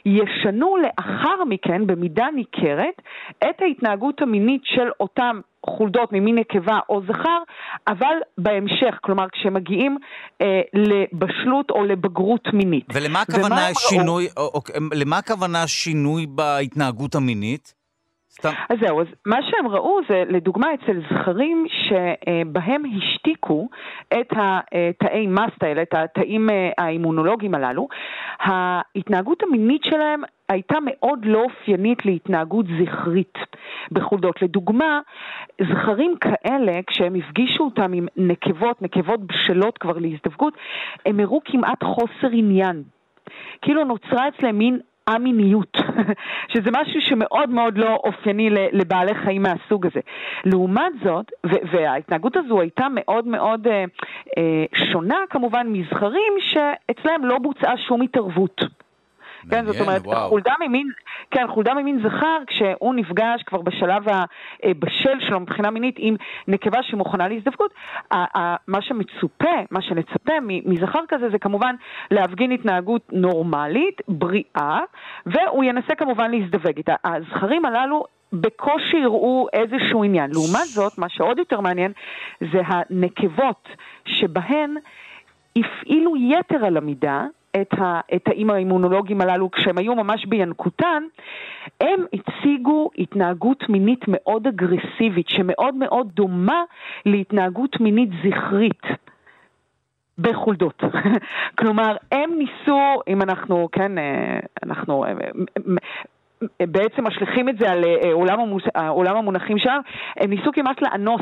ישנו לאחר מכן במידה ניכרת את ההתנהגות המינית של אותם חולדות ממין נקבה או זכר, אבל בהמשך, כלומר כשמגיעים אה, לבשלות או לבגרות מינית. ולמה הכוונה שינוי, או, או, למה הכוונה שינוי בהתנהגות המינית? סתם. אז זהו, אז מה שהם ראו זה, לדוגמה, אצל זכרים שבהם השתיקו את התאי מאסט האלה, את התאים אה, האימונולוגיים הללו, ההתנהגות המינית שלהם הייתה מאוד לא אופיינית להתנהגות זכרית בחולדות. לדוגמה, זכרים כאלה, כשהם הפגישו אותם עם נקבות, נקבות בשלות כבר להזדווגות, הם הראו כמעט חוסר עניין. כאילו נוצרה אצלם מין א-מיניות, שזה משהו שמאוד מאוד לא אופייני לבעלי חיים מהסוג הזה. לעומת זאת, וההתנהגות הזו הייתה מאוד מאוד אה, אה, שונה כמובן מזכרים שאצלם לא בוצעה שום התערבות. כן, זאת אומרת, וואו. חולדה ממין, כן, חולדה ממין זכר, כשהוא נפגש כבר בשלב הבשל שלו מבחינה מינית עם נקבה שמוכנה להזדווגות, מה שמצופה, מה שנצפה מזכר כזה זה כמובן להפגין התנהגות נורמלית, בריאה, והוא ינסה כמובן להזדווג איתה. הזכרים הללו בקושי יראו איזשהו עניין. לעומת זאת, מה שעוד יותר מעניין זה הנקבות שבהן הפעילו יתר על המידה את התאים האימונולוגיים הללו כשהם היו ממש בינקותן, הם הציגו התנהגות מינית מאוד אגרסיבית, שמאוד מאוד דומה להתנהגות מינית זכרית. בחולדות. כלומר, הם ניסו, אם אנחנו, כן, אה, אנחנו אה, בעצם משליכים את זה על אה, עולם, המוס... עולם המונחים שלנו, הם ניסו כמעט לאנוס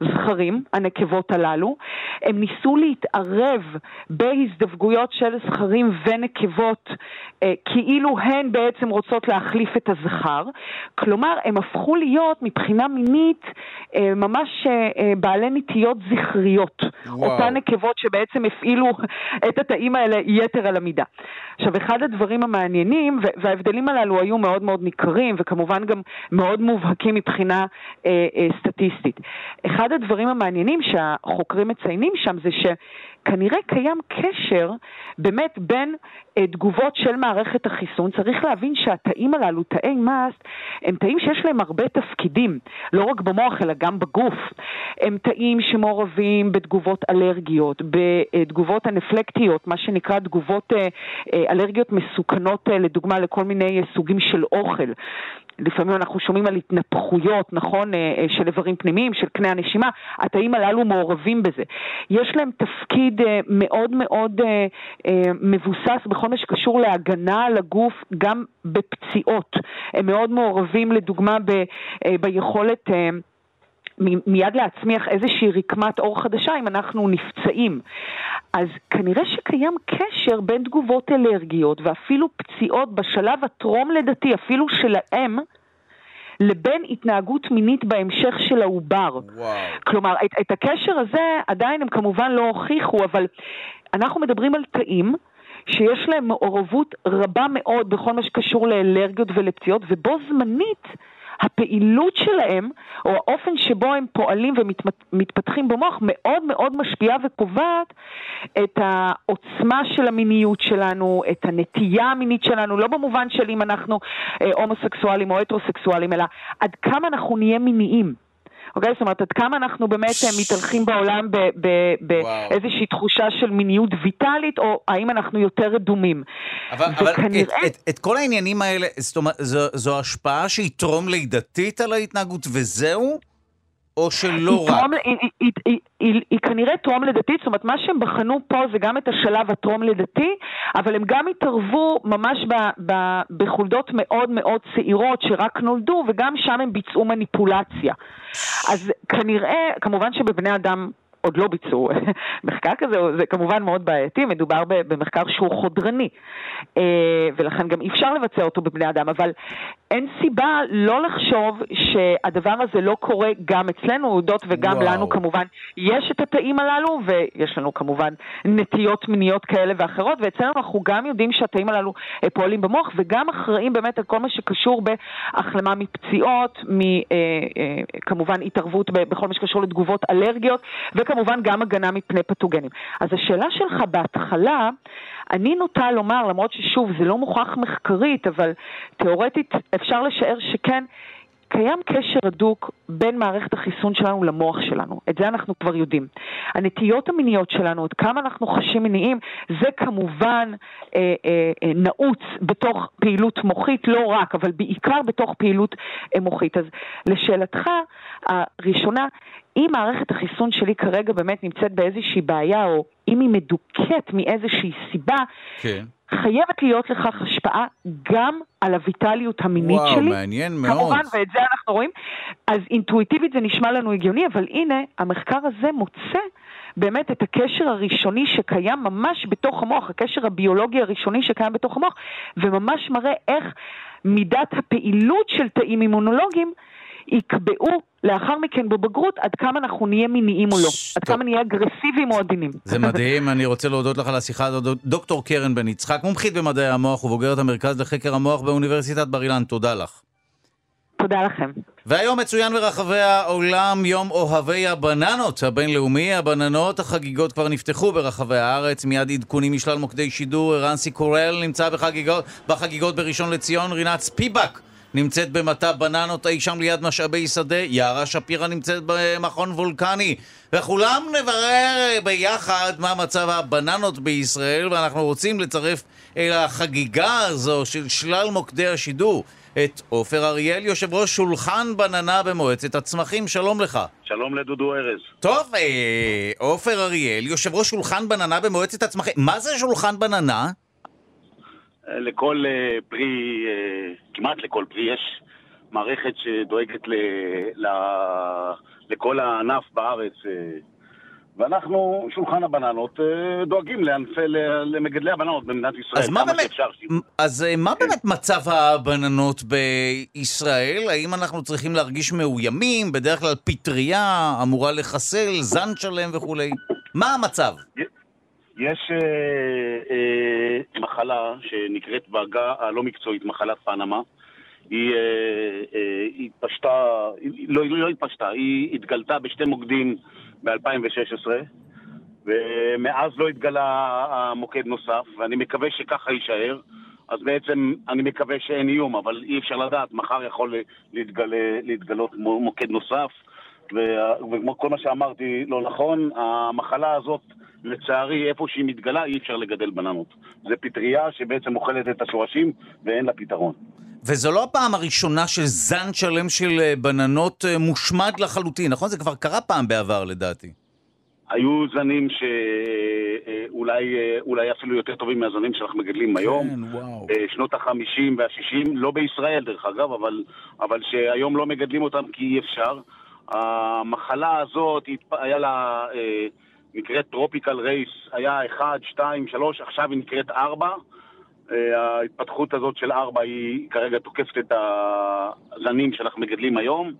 זכרים, הנקבות הללו, הם ניסו להתערב בהזדווגויות של זכרים ונקבות אה, כאילו הן בעצם רוצות להחליף את הזכר, כלומר הם הפכו להיות מבחינה מינית אה, ממש בעלי נטיות זכריות, וואו. אותן נקבות שבעצם הפעילו את התאים האלה יתר על המידה. עכשיו אחד הדברים המעניינים, וההבדלים הללו היו מאוד מאוד מאוד ניכרים וכמובן גם מאוד מובהקים מבחינה אה, אה, סטטיסטית. אחד הדברים המעניינים שהחוקרים מציינים שם זה שכנראה קיים קשר באמת בין אה, תגובות של מערכת החיסון. צריך להבין שהתאים הללו, תאי מאסט, הם תאים שיש להם הרבה תפקידים, לא רק במוח אלא גם בגוף. הם תאים שמעורבים בתגובות אלרגיות, בתגובות אנפלקטיות, מה שנקרא תגובות אה, אה, אלרגיות מסוכנות, לדוגמה לכל מיני סוגים של אוכל. לפעמים אנחנו שומעים על התנפחויות, נכון, של איברים פנימיים, של קנה הנשימה, התאים הללו מעורבים בזה. יש להם תפקיד אה, מאוד מאוד מבוסס בכל מה שקשור להגנה על הגוף, גם בפציעות. הם מאוד מעורבים, לדוגמה, ב, ביכולת... מיד להצמיח איזושהי רקמת אור חדשה אם אנחנו נפצעים. אז כנראה שקיים קשר בין תגובות אלרגיות ואפילו פציעות בשלב הטרום-לידתי, אפילו שלהם, לבין התנהגות מינית בהמשך של העובר. וואו. כלומר, את, את הקשר הזה עדיין הם כמובן לא הוכיחו, אבל אנחנו מדברים על תאים שיש להם מעורבות רבה מאוד בכל מה שקשור לאלרגיות ולפציעות, ובו זמנית הפעילות שלהם, או האופן שבו הם פועלים ומתפתחים במוח, מאוד מאוד משפיעה וקובעת את העוצמה של המיניות שלנו, את הנטייה המינית שלנו, לא במובן של אם אנחנו אה, הומוסקסואלים או הטרוסקסואלים, אלא עד כמה אנחנו נהיה מיניים. אוקיי? זאת אומרת, עד כמה אנחנו באמת אה, מתהלכים בעולם באיזושהי תחושה של מיניות ויטאלית, או האם אנחנו יותר רדומים. אבל, וכנראה... את, את, את כל העניינים האלה, זאת אומרת, זו, זו השפעה שהיא טרום לידתית על ההתנהגות, וזהו? או שלא רק? היא, היא, היא, היא, היא, היא כנראה טרום לידתית, זאת אומרת, מה שהם בחנו פה זה גם את השלב הטרום לידתי, אבל הם גם התערבו ממש ב, ב, בחולדות מאוד מאוד צעירות שרק נולדו, וגם שם הם ביצעו מניפולציה. אז כנראה, כמובן שבבני אדם עוד לא ביצעו מחקר כזה, זה כמובן מאוד בעייתי, מדובר במחקר שהוא חודרני, ולכן גם אי אפשר לבצע אותו בבני אדם, אבל אין סיבה לא לחשוב שהדבר הזה לא קורה גם אצלנו, הודות וגם וואו. לנו כמובן. יש את התאים הללו, ויש לנו כמובן נטיות מיניות כאלה ואחרות, ואצלנו אנחנו גם יודעים שהתאים הללו פועלים במוח, וגם אחראים באמת על כל מה שקשור בהחלמה מפציעות, מכמובן אה, התערבות בכל מה שקשור לתגובות אלרגיות, וכמובן גם הגנה מפני פתוגנים. אז השאלה שלך בהתחלה, אני נוטה לומר, למרות ששוב, זה לא מוכח מחקרית, אבל תיאורטית אפשר לשער שכן, קיים קשר הדוק בין מערכת החיסון שלנו למוח שלנו, את זה אנחנו כבר יודעים. הנטיות המיניות שלנו, עד כמה אנחנו חשים מיניים, זה כמובן אה, אה, אה, נעוץ בתוך פעילות מוחית, לא רק, אבל בעיקר בתוך פעילות אה, מוחית. אז לשאלתך הראשונה, אם מערכת החיסון שלי כרגע באמת נמצאת באיזושהי בעיה, או אם היא מדוכאת מאיזושהי סיבה, כן. חייבת להיות לכך השפעה גם על הוויטליות המינית וואו, שלי. וואו, מעניין מאוד. כמובן, ואת זה אנחנו רואים. אז אינטואיטיבית זה נשמע לנו הגיוני, אבל הנה, המחקר הזה מוצא באמת את הקשר הראשוני שקיים ממש בתוך המוח, הקשר הביולוגי הראשוני שקיים בתוך המוח, וממש מראה איך מידת הפעילות של תאים אימונולוגיים יקבעו לאחר מכן בבגרות עד כמה אנחנו נהיה מיניים או לא, עד כמה נהיה אגרסיביים או עדינים. זה מדהים, אני רוצה להודות לך על השיחה הזאת. דוקטור קרן בן יצחק, מומחית במדעי המוח ובוגרת המרכז לחקר המוח באוניברסיטת בר אילן, תודה לך. תודה לכם. והיום מצוין ברחבי העולם יום אוהבי הבננות הבינלאומי. הבננות החגיגות כבר נפתחו ברחבי הארץ, מיד עדכונים משלל מוקדי שידור. רנסי קורל נמצא בחגיגות, בחגיגות בראשון לציון, רינת ספיבק נמצאת במטע בננות אי שם ליד משאבי שדה, יערה שפירא נמצאת במכון וולקני, וכולם נברר ביחד מה מצב הבננות בישראל, ואנחנו רוצים לצרף אל החגיגה הזו של שלל מוקדי השידור. את עופר אריאל, יושב ראש שולחן בננה במועצת הצמחים, שלום לך. שלום לדודו ארז. טוב, אה, עופר אריאל, יושב ראש שולחן בננה במועצת הצמחים. מה זה שולחן בננה? לכל אה, פרי, אה, כמעט לכל פרי, יש מערכת שדואגת ל, ל, לכל הענף בארץ. אה, ואנחנו, שולחן הבננות, דואגים לענפי, למגדלי הבננות במדינת ישראל. אז מה באמת, אז מה כן. באמת מצב הבננות בישראל? האם אנחנו צריכים להרגיש מאוימים? בדרך כלל פטריה אמורה לחסל, זן שלם וכולי. מה המצב? יש אה, אה, מחלה שנקראת בעגה הלא מקצועית מחלת פנמה. היא, אה, אה, התפשטה, לא, לא התפשטה, היא התגלתה בשתי מוקדים ב-2016 ומאז לא התגלה המוקד נוסף ואני מקווה שככה יישאר אז בעצם אני מקווה שאין איום, אבל אי אפשר לדעת, מחר יכול להתגל, להתגלות מוקד נוסף וכמו כל מה שאמרתי לא נכון, המחלה הזאת לצערי, איפה שהיא מתגלה אי אפשר לגדל בננות. זה פטריה שבעצם אוכלת את השורשים ואין לה פתרון. וזו לא הפעם הראשונה של זן שלם של אה, בננות אה, מושמד לחלוטין, נכון? זה כבר קרה פעם בעבר לדעתי. היו זנים שאולי אה, אפילו יותר טובים מהזנים שאנחנו מגדלים כן, היום. וואו. שנות החמישים והשישים, לא בישראל דרך אגב, אבל, אבל שהיום לא מגדלים אותם כי אי אפשר. המחלה הזאת, היה לה... נקראת טרופיקל רייס, היה 1, 2, 3, עכשיו היא נקראת 4. אה, ההתפתחות הזאת של 4 היא כרגע תוקפת את הזנים שאנחנו מגדלים היום,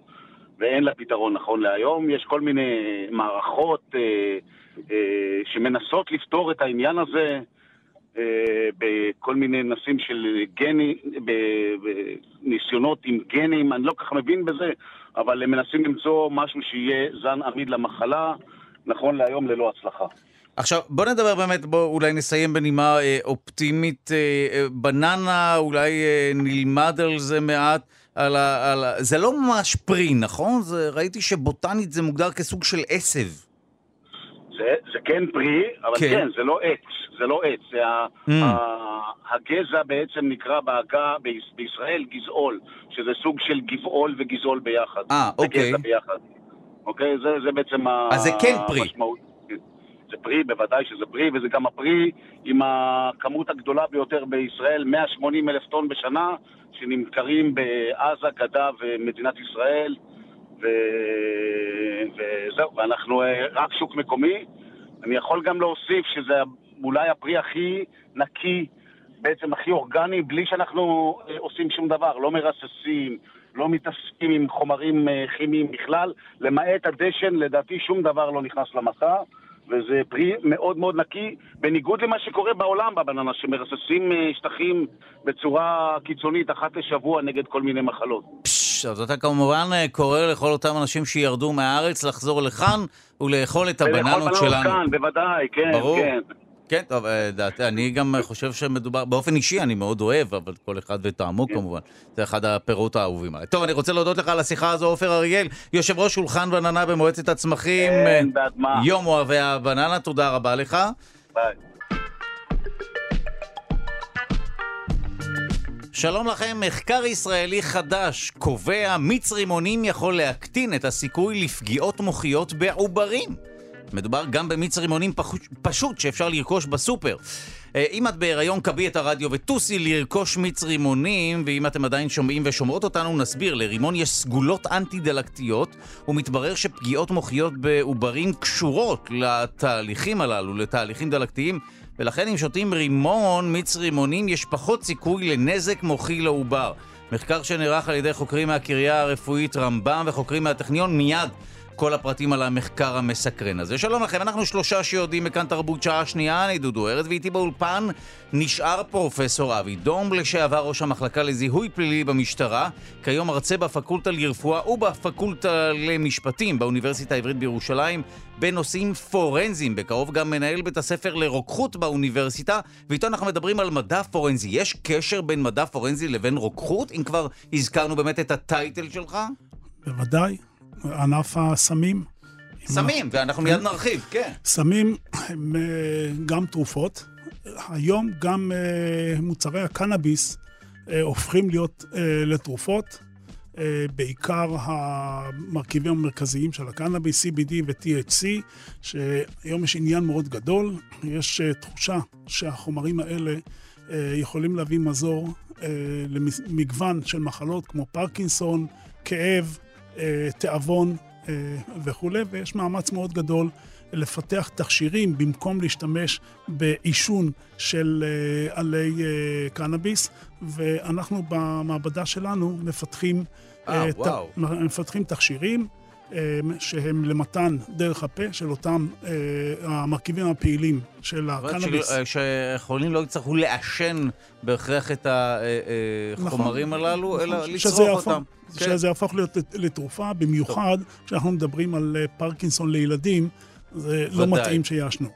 ואין לה פתרון נכון להיום. יש כל מיני מערכות אה, אה, שמנסות לפתור את העניין הזה. בכל מיני נסים של גנים, בניסיונות עם גנים, אני לא כל כך מבין בזה, אבל הם מנסים למצוא משהו שיהיה זן עמיד למחלה. נכון להיום ללא הצלחה. עכשיו, בוא נדבר באמת, בוא אולי נסיים בנימה אה, אופטימית. אה, אה, בננה, אולי אה, נלמד על זה מעט. על ה, על ה... זה לא ממש פרי, נכון? זה, ראיתי שבוטנית זה מוגדר כסוג של עשב. זה, זה כן פרי, אבל כן. כן, זה לא עץ. זה לא עץ. זה mm. ה, הגזע בעצם נקרא בעגה בישראל גזעול, שזה סוג של גבעול וגזעול ביחד. אה, אוקיי. זה גזע ביחד. אוקיי? זה, זה בעצם אז זה כן פרי. המשמעות. זה פרי, בוודאי שזה פרי, וזה גם הפרי עם הכמות הגדולה ביותר בישראל, 180 אלף טון בשנה, שנמכרים בעזה, גדה ומדינת ישראל, ו... וזהו, ואנחנו אה, רק שוק מקומי. אני יכול גם להוסיף שזה אולי הפרי הכי נקי, בעצם הכי אורגני, בלי שאנחנו אה, עושים שום דבר, לא מרססים, לא מתעסקים עם חומרים אה, כימיים בכלל, למעט הדשן, לדעתי שום דבר לא נכנס למסע. וזה פרי מאוד מאוד נקי, בניגוד למה שקורה בעולם בבננה, שמרססים שטחים בצורה קיצונית אחת לשבוע נגד כל מיני מחלות. אז אתה כמובן אה, קורא לכל אותם אנשים שירדו מהארץ לחזור לכאן ולאכול את הבננות שלנו. ולאכול כאן, בוודאי, כן, ברור. כן. כן, טוב, אה, דעתי, אני גם חושב שמדובר, באופן אישי אני מאוד אוהב, אבל כל אחד וטעמו כן. כמובן. זה אחד הפירות האהובים עליי. טוב, אני רוצה להודות לך על השיחה הזו, עופר אריאל, יושב ראש שולחן בננה במועצת הצמחים. כן, בעד מה. יום אוהבי הבננה, תודה רבה לך. ביי. שלום לכם, מחקר ישראלי חדש קובע מיץ רימונים יכול להקטין את הסיכוי לפגיעות מוחיות בעוברים. מדובר גם במיץ רימונים פשוט שאפשר לרכוש בסופר. אה, אם את בהיריון, קבי את הרדיו וטוסי לרכוש מיץ רימונים, ואם אתם עדיין שומעים ושומעות אותנו, נסביר. לרימון יש סגולות אנטי-דלקתיות, ומתברר שפגיעות מוחיות בעוברים קשורות לתהליכים הללו, לתהליכים דלקתיים. ולכן אם שותים רימון, מיץ רימונים, יש פחות סיכוי לנזק מוחי לעובר. מחקר שנערך על ידי חוקרים מהקריה הרפואית רמב"ם וחוקרים מהטכניון מיד כל הפרטים על המחקר המסקרן הזה. שלום לכם, אנחנו שלושה שיודעים מכאן תרבות שעה שנייה, אני דודו ארז, ואיתי באולפן נשאר פרופסור אבי דום, לשעבר ראש המחלקה לזיהוי פלילי במשטרה, כיום מרצה בפקולטה לרפואה ובפקולטה למשפטים באוניברסיטה העברית בירושלים, בנושאים פורנזיים, בקרוב גם מנהל בית הספר לרוקחות באוניברסיטה, ואיתו אנחנו מדברים על מדע פורנזי. יש קשר בין מדע פורנזי לבין רוקחות, אם כבר הזכרנו באמת את הטייטל שלך? בוודאי. ענף הסמים. סמים, ואנחנו מיד נרחיב, כן. סמים הם אה, גם תרופות. היום גם אה, מוצרי הקנאביס אה, הופכים להיות לתרופות. בעיקר המרכיבים המרכזיים של הקנאביס, CBD ו-THC, שהיום יש עניין מאוד גדול. יש תחושה שהחומרים האלה יכולים להביא מזור למגוון של מחלות כמו פרקינסון, כאב, אה, תיאבון אה, וכולי, ויש מאמץ מאוד גדול לפתח תכשירים במקום להשתמש בעישון של אה, עלי קנאביס, ואנחנו במעבדה שלנו מפתחים, אה, ת, מפתחים תכשירים. שהם למתן דרך הפה של אותם אה, המרכיבים הפעילים של הקנאביס. שחולים לא יצטרכו לעשן בהכרח את החומרים נכון, הללו, נכון, אלא לצרוך אותם. כן. שזה יהפוך להיות לתרופה, במיוחד כשאנחנו מדברים על אה, פרקינסון לילדים, זה לא ודאי. לא מתאים שיעשנו.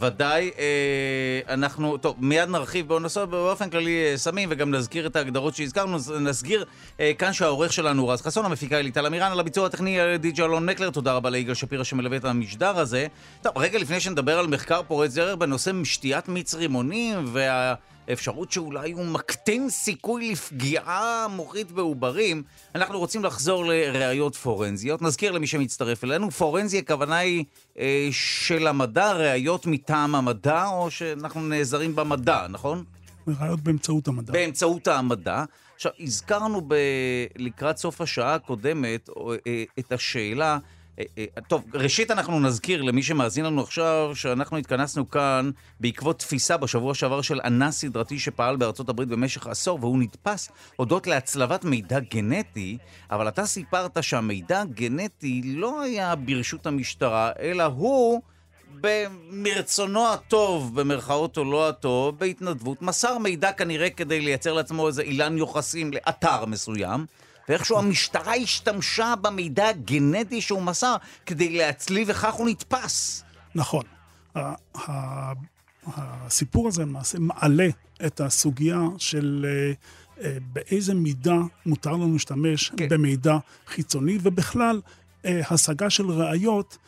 ודאי, אה, אנחנו, טוב, מיד נרחיב, בואו נעשה באופן כללי אה, סמים וגם נזכיר את ההגדרות שהזכרנו, נסגיר אה, כאן שהעורך שלנו רז חסון, המפיקה היא ליטל אמירן, על הביצוע הטכני אה, די.ג'י אלון מקלר, תודה רבה ליגאל שפירא שמלווה את המשדר הזה. טוב, רגע לפני שנדבר על מחקר פורץ דרך בנושא שתיית מיץ רימונים וה... אפשרות שאולי הוא מקטין סיכוי לפגיעה מוחית בעוברים, אנחנו רוצים לחזור לראיות פורנזיות. נזכיר למי שמצטרף אלינו, פורנזי הכוונה היא אה, של המדע, ראיות מטעם המדע, או שאנחנו נעזרים במדע, נכון? ראיות באמצעות המדע. באמצעות המדע. עכשיו, הזכרנו ב... לקראת סוף השעה הקודמת אה, את השאלה אה, אה, טוב, ראשית אנחנו נזכיר למי שמאזין לנו עכשיו שאנחנו התכנסנו כאן בעקבות תפיסה בשבוע שעבר של אנס סדרתי שפעל בארצות הברית במשך עשור והוא נתפס הודות להצלבת מידע גנטי, אבל אתה סיפרת שהמידע הגנטי לא היה ברשות המשטרה, אלא הוא... מרצונו הטוב, במרכאות או לא הטוב, בהתנדבות, מסר מידע כנראה כדי לייצר לעצמו איזה אילן יוחסים לאתר מסוים, ואיכשהו המשטרה השתמשה במידע הגנטי שהוא מסר כדי להצליב וכך הוא נתפס. נכון. הסיפור הזה למעשה מעלה את הסוגיה של אה, אה, באיזה מידה מותר לנו להשתמש כן. במידע חיצוני, ובכלל אה, השגה של ראיות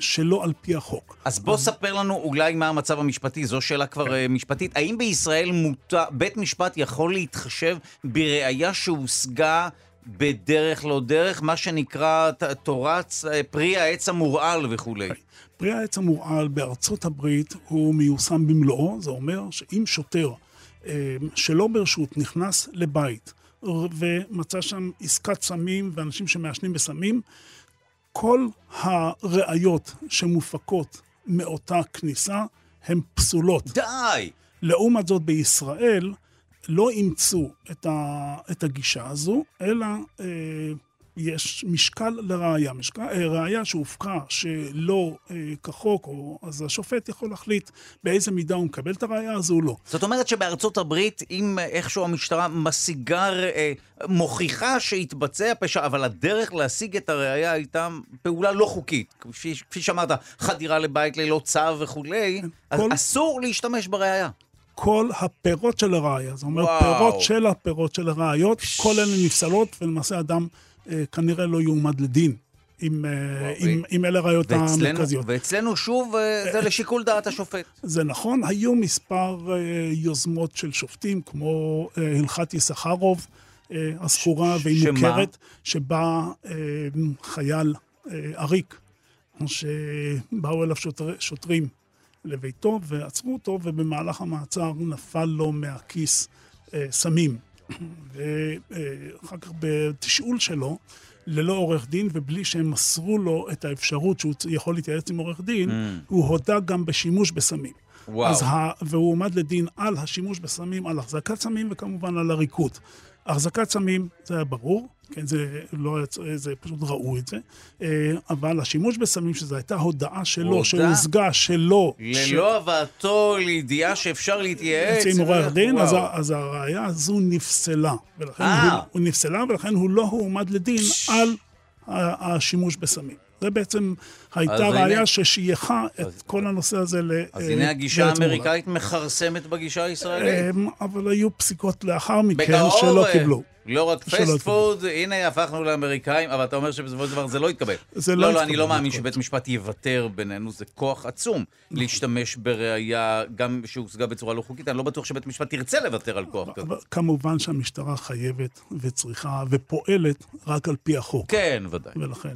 שלא על פי החוק. אז בוא אז... ספר לנו אולי מה המצב המשפטי, זו שאלה כבר כן. משפטית. האם בישראל מותר, בית משפט יכול להתחשב בראייה שהושגה בדרך לא דרך, מה שנקרא תורת פרי העץ המורעל וכולי? פרי העץ המורעל בארצות הברית הוא מיושם במלואו, זה אומר שאם שוטר שלא ברשות נכנס לבית ומצא שם עסקת סמים ואנשים שמעשנים בסמים. כל הראיות שמופקות מאותה כניסה הן פסולות. די! לעומת זאת, בישראל לא אימצו את, ה, את הגישה הזו, אלא אה, יש משקל לראייה. משקל, אה, ראייה שהופקה שלא אה, כחוק, או, אז השופט יכול להחליט באיזה מידה הוא מקבל את הראייה הזו או לא. זאת אומרת שבארצות הברית, אם איכשהו המשטרה משיגה, אה, מוכיחה שהתבצע פשע, אבל הדרך להשיג את הראייה הייתה פעולה לא חוקית. כפי, כפי שאמרת, חדירה לבית ללא צו וכולי, כן, אז כל... אסור להשתמש בראייה. כל הפירות של הראייה, זאת אומרת, וואו. פירות של הפירות של הראיות, כל אלה נפסלות, ולמעשה אדם כנראה לא יועמד לדין. עם, אה, עם, עם אלה ראיות המרכזיות. ואצלנו שוב אה, זה לשיקול דעת השופט. זה נכון, היו מספר יוזמות של שופטים, כמו הלכת יששכרוב הזכורה והיא מוכרת, שבה חייל עריק, שבאו אליו שוטר, שוטרים לביתו ועצרו אותו, ובמהלך המעצר נפל לו מהכיס סמים. ואחר כך בתשאול שלו, ללא עורך דין ובלי שהם מסרו לו את האפשרות שהוא יכול להתייעץ עם עורך דין, mm. הוא הודה גם בשימוש בסמים. וואו. ה... והוא עומד לדין על השימוש בסמים, על החזקת סמים וכמובן על עריקות. החזקת סמים, זה היה ברור, כן, זה לא, זה פשוט ראו את זה, אה, אבל השימוש בסמים, שזו הייתה הודעה שלו, שהושגה שלו. ללא הבאתו לידיעה שאפשר להתייעץ. עם עורך דין, אז, אז הראייה הזו נפסלה. ולכן הוא, הוא נפסלה, ולכן הוא לא הועמד לדין על השימוש בסמים. זה בעצם הייתה ראייה ששייכה את כל הנושא הזה ל... אז הנה הגישה האמריקאית מכרסמת בגישה הישראלית. אמ, אבל היו פסיקות לאחר מכן שלא אה, קיבלו. לא רק פסט פוד, הנה הפכנו לאמריקאים, אבל אתה אומר שבסופו של דבר זה לא יתקבל. זה לא, לא, לא, אני לא מאמין שבית משפט יוותר בינינו, זה כוח עצום להשתמש בראייה, גם שהושגה בצורה לא חוקית, אני לא בטוח שבית משפט ירצה לוותר על כוח כזה. כמובן שהמשטרה חייבת וצריכה ופועלת רק על פי החוק. כן, ודאי. ולכן.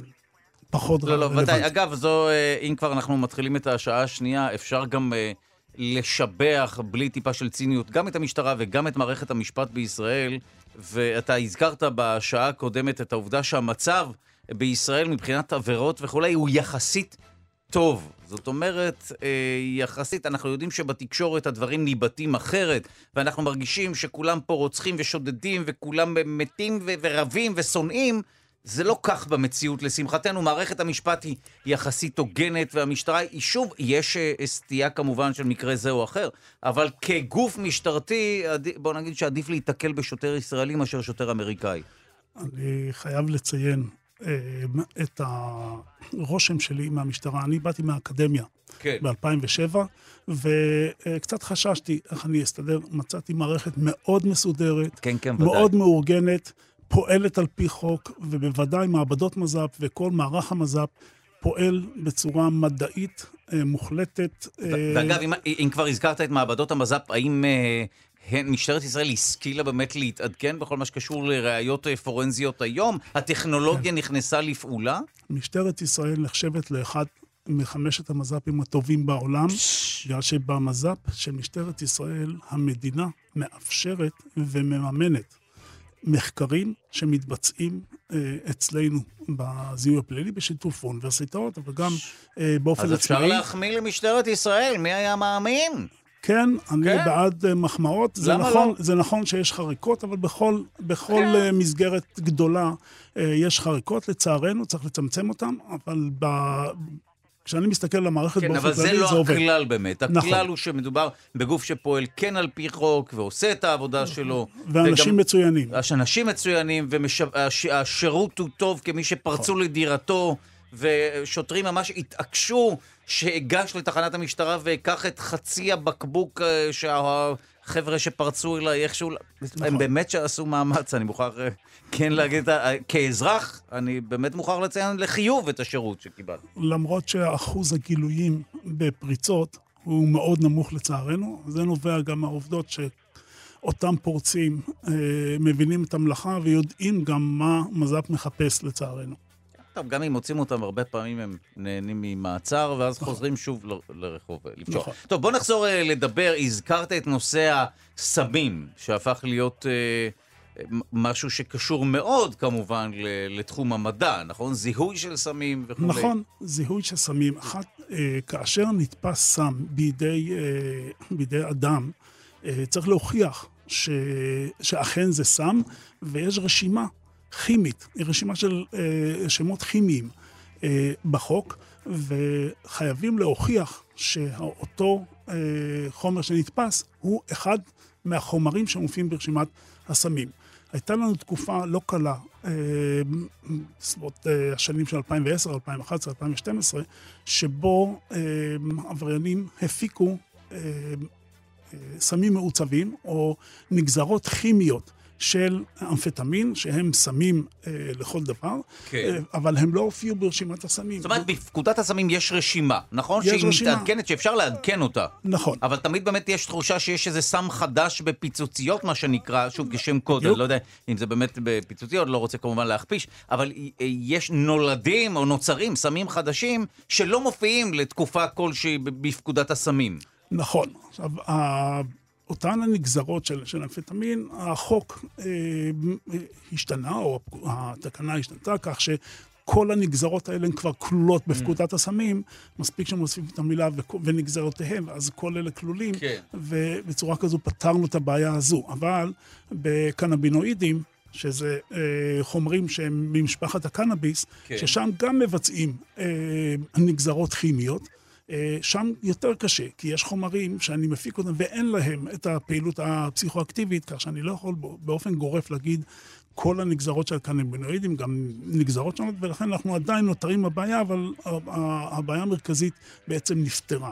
פחות לא, לא, ודאי. אגב, זו, אה, אם כבר אנחנו מתחילים את השעה השנייה, אפשר גם uh, לשבח בלי טיפה של ציניות גם את המשטרה וגם את מערכת המשפט בישראל. ואתה הזכרת בשעה הקודמת את העובדה שהמצב בישראל מבחינת עבירות וכולי הוא יחסית טוב. זאת אומרת, אה, יחסית, אנחנו יודעים שבתקשורת הדברים ניבטים אחרת, ואנחנו מרגישים שכולם פה רוצחים ושודדים, וכולם מתים ורבים ושונאים. זה לא כך במציאות, לשמחתנו. מערכת המשפט היא יחסית הוגנת, והמשטרה היא, שוב, יש uh, סטייה כמובן של מקרה זה או אחר, אבל כגוף משטרתי, בוא נגיד שעדיף להיתקל בשוטר ישראלי מאשר שוטר אמריקאי. אני חייב לציין uh, את הרושם שלי מהמשטרה. אני באתי מהאקדמיה כן. ב-2007, וקצת חששתי איך אני אסתדר. מצאתי מערכת מאוד מסודרת, כן, כן, מאוד ודאי. מאורגנת. פועלת על פי חוק, ובוודאי מעבדות מז"פ וכל מערך המז"פ פועל בצורה מדעית אה, מוחלטת. אה, ואגב, אם, אם כבר הזכרת את מעבדות המז"פ, האם אה, הן, משטרת ישראל השכילה באמת להתעדכן בכל מה שקשור לראיות אה, פורנזיות היום? הטכנולוגיה כן. נכנסה לפעולה? משטרת ישראל נחשבת לאחד מחמשת המז"פים הטובים בעולם, בגלל שבמז"פ של משטרת ישראל המדינה מאפשרת ומממנת מחקרים שמתבצעים אה, אצלנו בזיהוי הפלילי בשיתוף האוניברסיטאות, אבל גם אה, באופן עצמאי. אז אפשר להחמיא למשטרת ישראל, מי היה מאמין? כן, אני כן? בעד uh, מחמאות. זה נכון, לא? זה נכון שיש חריקות, אבל בכל, בכל כן. מסגרת גדולה יש חריקות, לצערנו, צריך לצמצם אותן, אבל ב... כשאני מסתכל על המערכת כן, באופן כללי, לא זה עובד. כן, אבל זה לא הכלל באמת. הכלל נכון. הוא שמדובר בגוף שפועל כן על פי חוק, ועושה את העבודה שלו. ואנשים וגם, מצוינים. אנשים מצוינים, והשירות הוא טוב כמי שפרצו נכון. לדירתו, ושוטרים ממש התעקשו שאגש לתחנת המשטרה ואקח את חצי הבקבוק אה, שה... חבר'ה שפרצו אליי איכשהו, נכון. הם באמת שעשו מאמץ, אני מוכרח אה, כן להגיד, אה, כאזרח, אני באמת מוכרח לציין לחיוב את השירות שקיבלתי. למרות שאחוז הגילויים בפריצות הוא מאוד נמוך לצערנו, זה נובע גם מהעובדות שאותם פורצים אה, מבינים את המלאכה ויודעים גם מה מז"פ מחפש לצערנו. טוב, גם אם מוצאים אותם, הרבה פעמים הם נהנים ממעצר, ואז נכון. חוזרים שוב לרחוב לפשוע. נכון. טוב, בוא נחזור uh, לדבר. הזכרת את נושא הסמים, שהפך להיות uh, משהו שקשור מאוד כמובן לתחום המדע, נכון? זיהוי של סמים וכו'. נכון, זיהוי של סמים. אחת, אה, כאשר נתפס סם בידי, אה, בידי אדם, אה, צריך להוכיח ש, שאכן זה סם, ויש רשימה כימית, רשימה של שמות כימיים בחוק, וחייבים להוכיח שאותו חומר שנתפס הוא אחד מהחומרים שמופיעים ברשימת הסמים. הייתה לנו תקופה לא קלה, בסביבות אה, אה, השנים של 2010, 2011, 2012, שבו אה, עבריינים הפיקו סמים מעוצבים או נגזרות כימיות של אמפטמין, שהם סמים אה, לכל דבר, כן. אה, אבל הם לא הופיעו ברשימת הסמים. זאת אומרת, בפקודת הסמים יש רשימה, נכון? יש שהיא רשימה. מתעדכנת, שאפשר לעדכן אותה. נכון. אבל תמיד באמת יש תחושה שיש איזה סם חדש בפיצוציות, מה שנקרא, שוב, כשם קוד, אני לא יודע אם זה באמת בפיצוציות, לא רוצה כמובן להכפיש, אבל אה, יש נולדים או נוצרים סמים חדשים שלא מופיעים לתקופה כלשהי בפקודת הסמים. נכון. עכשיו, אותן הנגזרות של, של אמפטמין, החוק אה, השתנה, או התקנה השתנתה, כך שכל הנגזרות האלה הן כבר כלולות בפקודת הסמים, מספיק שמוסיפים את המילה ונגזרותיהם, אז כל אלה כלולים, כן. ובצורה כזו פתרנו את הבעיה הזו. אבל בקנבינואידים, שזה אה, חומרים שהם ממשפחת הקנאביס, כן. ששם גם מבצעים אה, נגזרות כימיות. אה, שם יותר קשה, כי יש חומרים שאני מפיק אותם ואין להם את הפעילות הפסיכואקטיבית, כך שאני לא יכול באופן גורף להגיד כל הנגזרות של הקנבינואידים, גם נגזרות שונות, ולכן אנחנו עדיין נותרים בבעיה, אבל הבעיה המרכזית בעצם נפתרה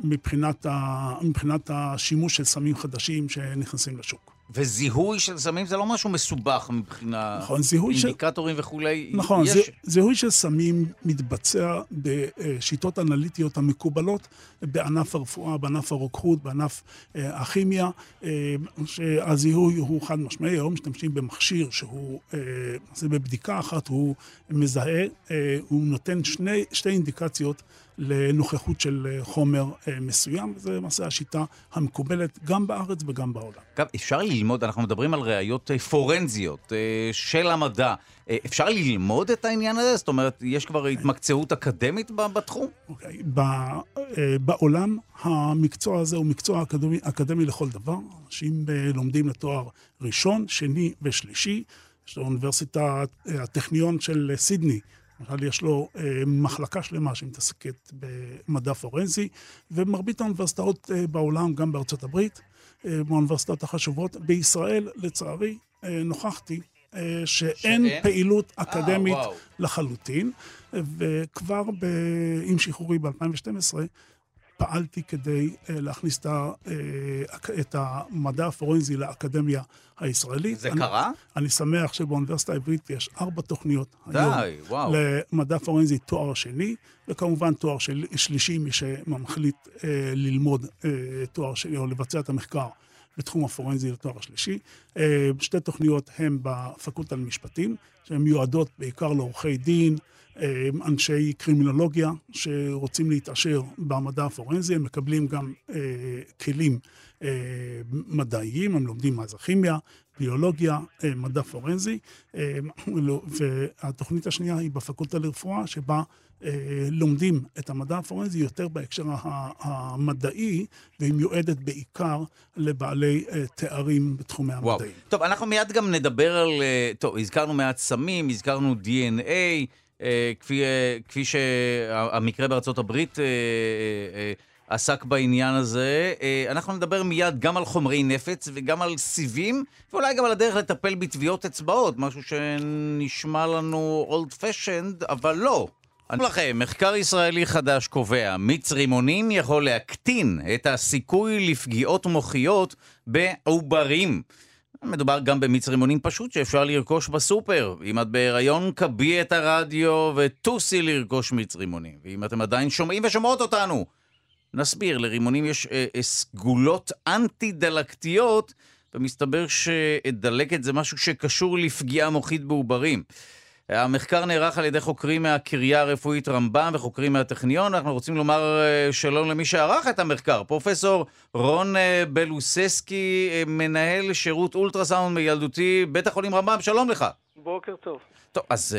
מבחינת, השימוש של סמים חדשים שנכנסים לשוק. וזיהוי של סמים זה לא משהו מסובך מבחינה נכון, זיהוי אינדיקטורים של... וכולי. נכון, יש... זיהוי של סמים מתבצע בשיטות אנליטיות המקובלות בענף הרפואה, בענף הרוקחות, בענף אה, הכימיה, אה, שהזיהוי הוא חד משמעי, היום משתמשים במכשיר שהוא, אה, זה בבדיקה אחת, הוא מזהה, הוא נותן שני, שתי אינדיקציות. לנוכחות של אה, חומר אה, מסוים, וזו למעשה השיטה המקובלת גם בארץ וגם בעולם. אגב, אפשר ללמוד, אנחנו מדברים על ראיות אה, פורנזיות של המדע. אפשר ללמוד את העניין הזה? זאת אומרת, יש כבר התמקצעות אקדמית בתחום? אוקיי. Okay. בעולם המקצוע הזה הוא מקצוע אקדמי, אקדמי לכל דבר. אנשים לומדים לתואר ראשון, שני ושלישי. יש לאוניברסיטת הטכניון של סידני. למשל, יש לו אה, מחלקה שלמה שמתעסקת במדע פורנזי, ומרבית האוניברסיטאות אה, בעולם, גם בארצות הברית, אה, באוניברסיטאות החשובות. בישראל, לצערי, אה, נוכחתי אה, שאין שאין? פעילות אה, אקדמית 아, לחלוטין, וכבר ב... עם שחרורי ב-2012, פעלתי כדי uh, להכניס את, uh, את המדע הפורנזי לאקדמיה הישראלית. זה אני, קרה? אני שמח שבאוניברסיטה העברית יש ארבע תוכניות די, היום וואו. למדע פורנזי תואר שני, וכמובן תואר של, שלישי, מי שמחליט uh, ללמוד uh, תואר שני או לבצע את המחקר. בתחום הפורנזי לתואר השלישי. שתי תוכניות הן בפקולטה למשפטים, שהן מיועדות בעיקר לעורכי דין, אה, אנשי קרימינולוגיה שרוצים להתעשר במדע הפורנזי, הם מקבלים גם אה, כלים אה, מדעיים, הם לומדים מה זה כימיה, ביולוגיה, אה, מדע פורנזי, אה, והתוכנית השנייה היא בפקולטה לרפואה, שבה אה, לומדים את המדע הפורנזי יותר בהקשר המדעי, והיא מיועדת בעיקר לבעלי אה, תארים בתחומי המדעים. וואו. טוב, אנחנו מיד גם נדבר על... אה, טוב, הזכרנו מעט סמים, הזכרנו DNA. אה, כפי, אה, כפי שהמקרה בארצות הברית אה, עסק בעניין הזה. אנחנו נדבר מיד גם על חומרי נפץ וגם על סיבים, ואולי גם על הדרך לטפל בטביעות אצבעות, משהו שנשמע לנו אולד פשנד, אבל לא. אני לכם, מחקר ישראלי חדש קובע, מיץ רימונים יכול להקטין את הסיכוי לפגיעות מוחיות בעוברים. מדובר גם במיץ רימונים פשוט שאפשר לרכוש בסופר. אם את בהיריון, קבי את הרדיו וטוסי לרכוש מיץ רימונים. ואם אתם עדיין שומעים ושומעות אותנו, נסביר, לרימונים יש אה, אה, סגולות אנטי-דלקתיות, ומסתבר שדלקת זה משהו שקשור לפגיעה מוחית בעוברים. המחקר נערך על ידי חוקרים מהקריה הרפואית רמב"ם וחוקרים מהטכניון. אנחנו רוצים לומר אה, שלום למי שערך את המחקר, פרופסור רון אה, בלוססקי, אה, מנהל שירות אולטרסאונד מילדותי, בית החולים רמב"ם, שלום לך. בוקר טוב. טוב, אז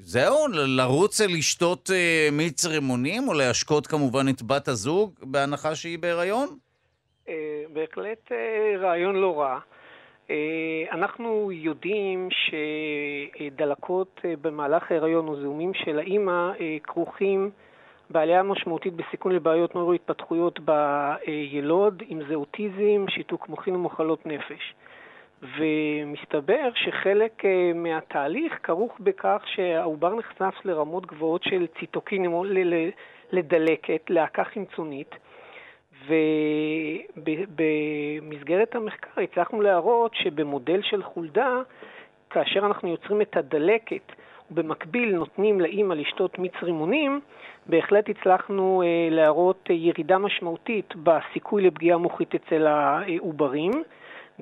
זהו, לרוץ לשתות מיץ רימונים, או להשקות כמובן את בת הזוג, בהנחה שהיא בהיריון? בהחלט רעיון לא רע. אה, אנחנו יודעים שדלקות אה, במהלך ההיריון או זיהומים של האימא אה, כרוכים בעלייה משמעותית בסיכון לבעיות נוירו-התפתחויות בילוד, אם זה אוטיזם, שיתוק מוחין ומחלות נפש. ומסתבר שחלק מהתהליך כרוך בכך שהעובר נחשף לרמות גבוהות של ציטוקינים או לדלקת, להקה חמצונית, ובמסגרת המחקר הצלחנו להראות שבמודל של חולדה, כאשר אנחנו יוצרים את הדלקת ובמקביל נותנים לאימא לשתות מיץ רימונים, בהחלט הצלחנו אה, להראות ירידה משמעותית בסיכוי לפגיעה מוחית אצל העוברים,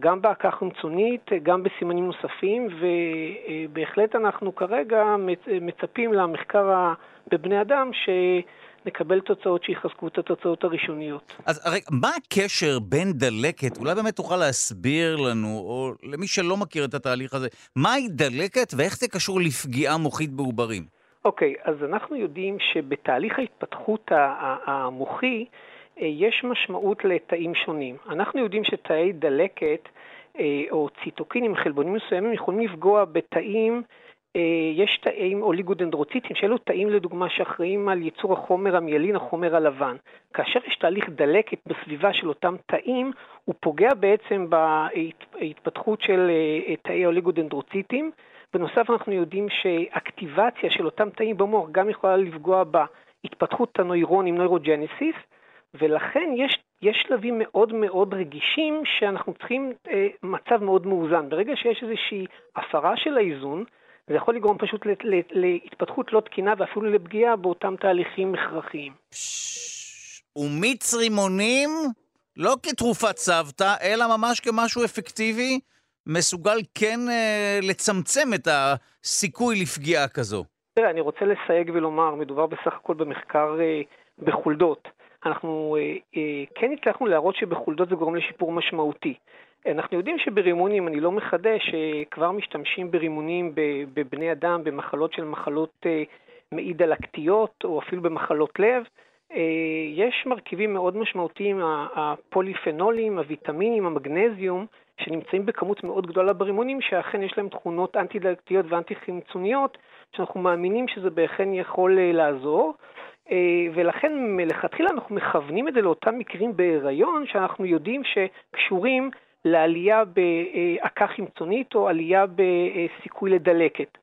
גם בהקה חמצונית, גם בסימנים נוספים, ובהחלט אנחנו כרגע מצפים למחקר בבני אדם ש... נקבל תוצאות שיחזקו את התוצאות הראשוניות. אז רגע, מה הקשר בין דלקת, אולי באמת תוכל להסביר לנו, או למי שלא מכיר את התהליך הזה, מהי דלקת ואיך זה קשור לפגיעה מוחית בעוברים? אוקיי, אז אנחנו יודעים שבתהליך ההתפתחות המוחי אה, יש משמעות לתאים שונים. אנחנו יודעים שתאי דלקת אה, או ציטוקינים, חלבונים מסוימים, יכולים לפגוע בתאים יש תאים אוליגודנדרוציטים, שאלו תאים לדוגמה שאחראים על ייצור החומר המיילין, החומר הלבן. כאשר יש תהליך דלקת בסביבה של אותם תאים, הוא פוגע בעצם בהתפתחות של אה, תאי אוליגודנדרוציטים. בנוסף אנחנו יודעים שאקטיבציה של אותם תאים במוח גם יכולה לפגוע בהתפתחות הנוירונים, נוירוג'נסיס, ולכן יש, יש שלבים מאוד מאוד רגישים שאנחנו צריכים אה, מצב מאוד מאוזן. ברגע שיש איזושהי הפרה של האיזון, זה יכול לגרום פשוט להתפתחות לא תקינה ואפילו לפגיעה באותם תהליכים הכרחיים. ומיץ רימונים, לא כתרופת סבתא, אלא ממש כמשהו אפקטיבי, מסוגל כן אה, לצמצם את הסיכוי לפגיעה כזו. תראה, אני רוצה לסייג ולומר, מדובר בסך הכל במחקר אה, בחולדות. אנחנו אה, אה, כן הצלחנו להראות שבחולדות זה גורם לשיפור משמעותי. אנחנו יודעים שברימונים, אני לא מחדש, אה, כבר משתמשים ברימונים בבני אדם במחלות של מחלות אה, מעי דלקתיות או אפילו במחלות לב. אה, יש מרכיבים מאוד משמעותיים, הפוליפנולים, הוויטמינים, המגנזיום, שנמצאים בכמות מאוד גדולה ברימונים, שאכן יש להם תכונות אנטי-דלקתיות ואנטי-חמצוניות, שאנחנו מאמינים שזה בהכן יכול לעזור. ולכן מלכתחילה אנחנו מכוונים את זה לאותם מקרים בהיריון שאנחנו יודעים שקשורים לעלייה בעקה חמצונית או עלייה בסיכוי לדלקת.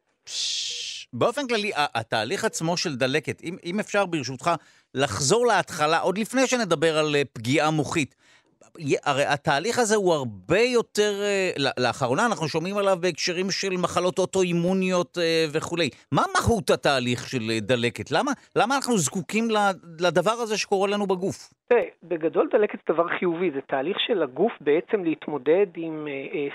באופן כללי, התהליך עצמו של דלקת, אם, אם אפשר ברשותך לחזור להתחלה, עוד לפני שנדבר על אה, פגיעה מוחית, הרי התהליך הזה הוא הרבה יותר, אה, לאחרונה אנחנו שומעים עליו בהקשרים של מחלות אוטואימוניות אה, וכולי. מה מהות התהליך של אה, דלקת? למה, למה אנחנו זקוקים לדבר הזה שקורה לנו בגוף? תראה, בגדול דלקת זה דבר חיובי, זה תהליך של הגוף בעצם להתמודד עם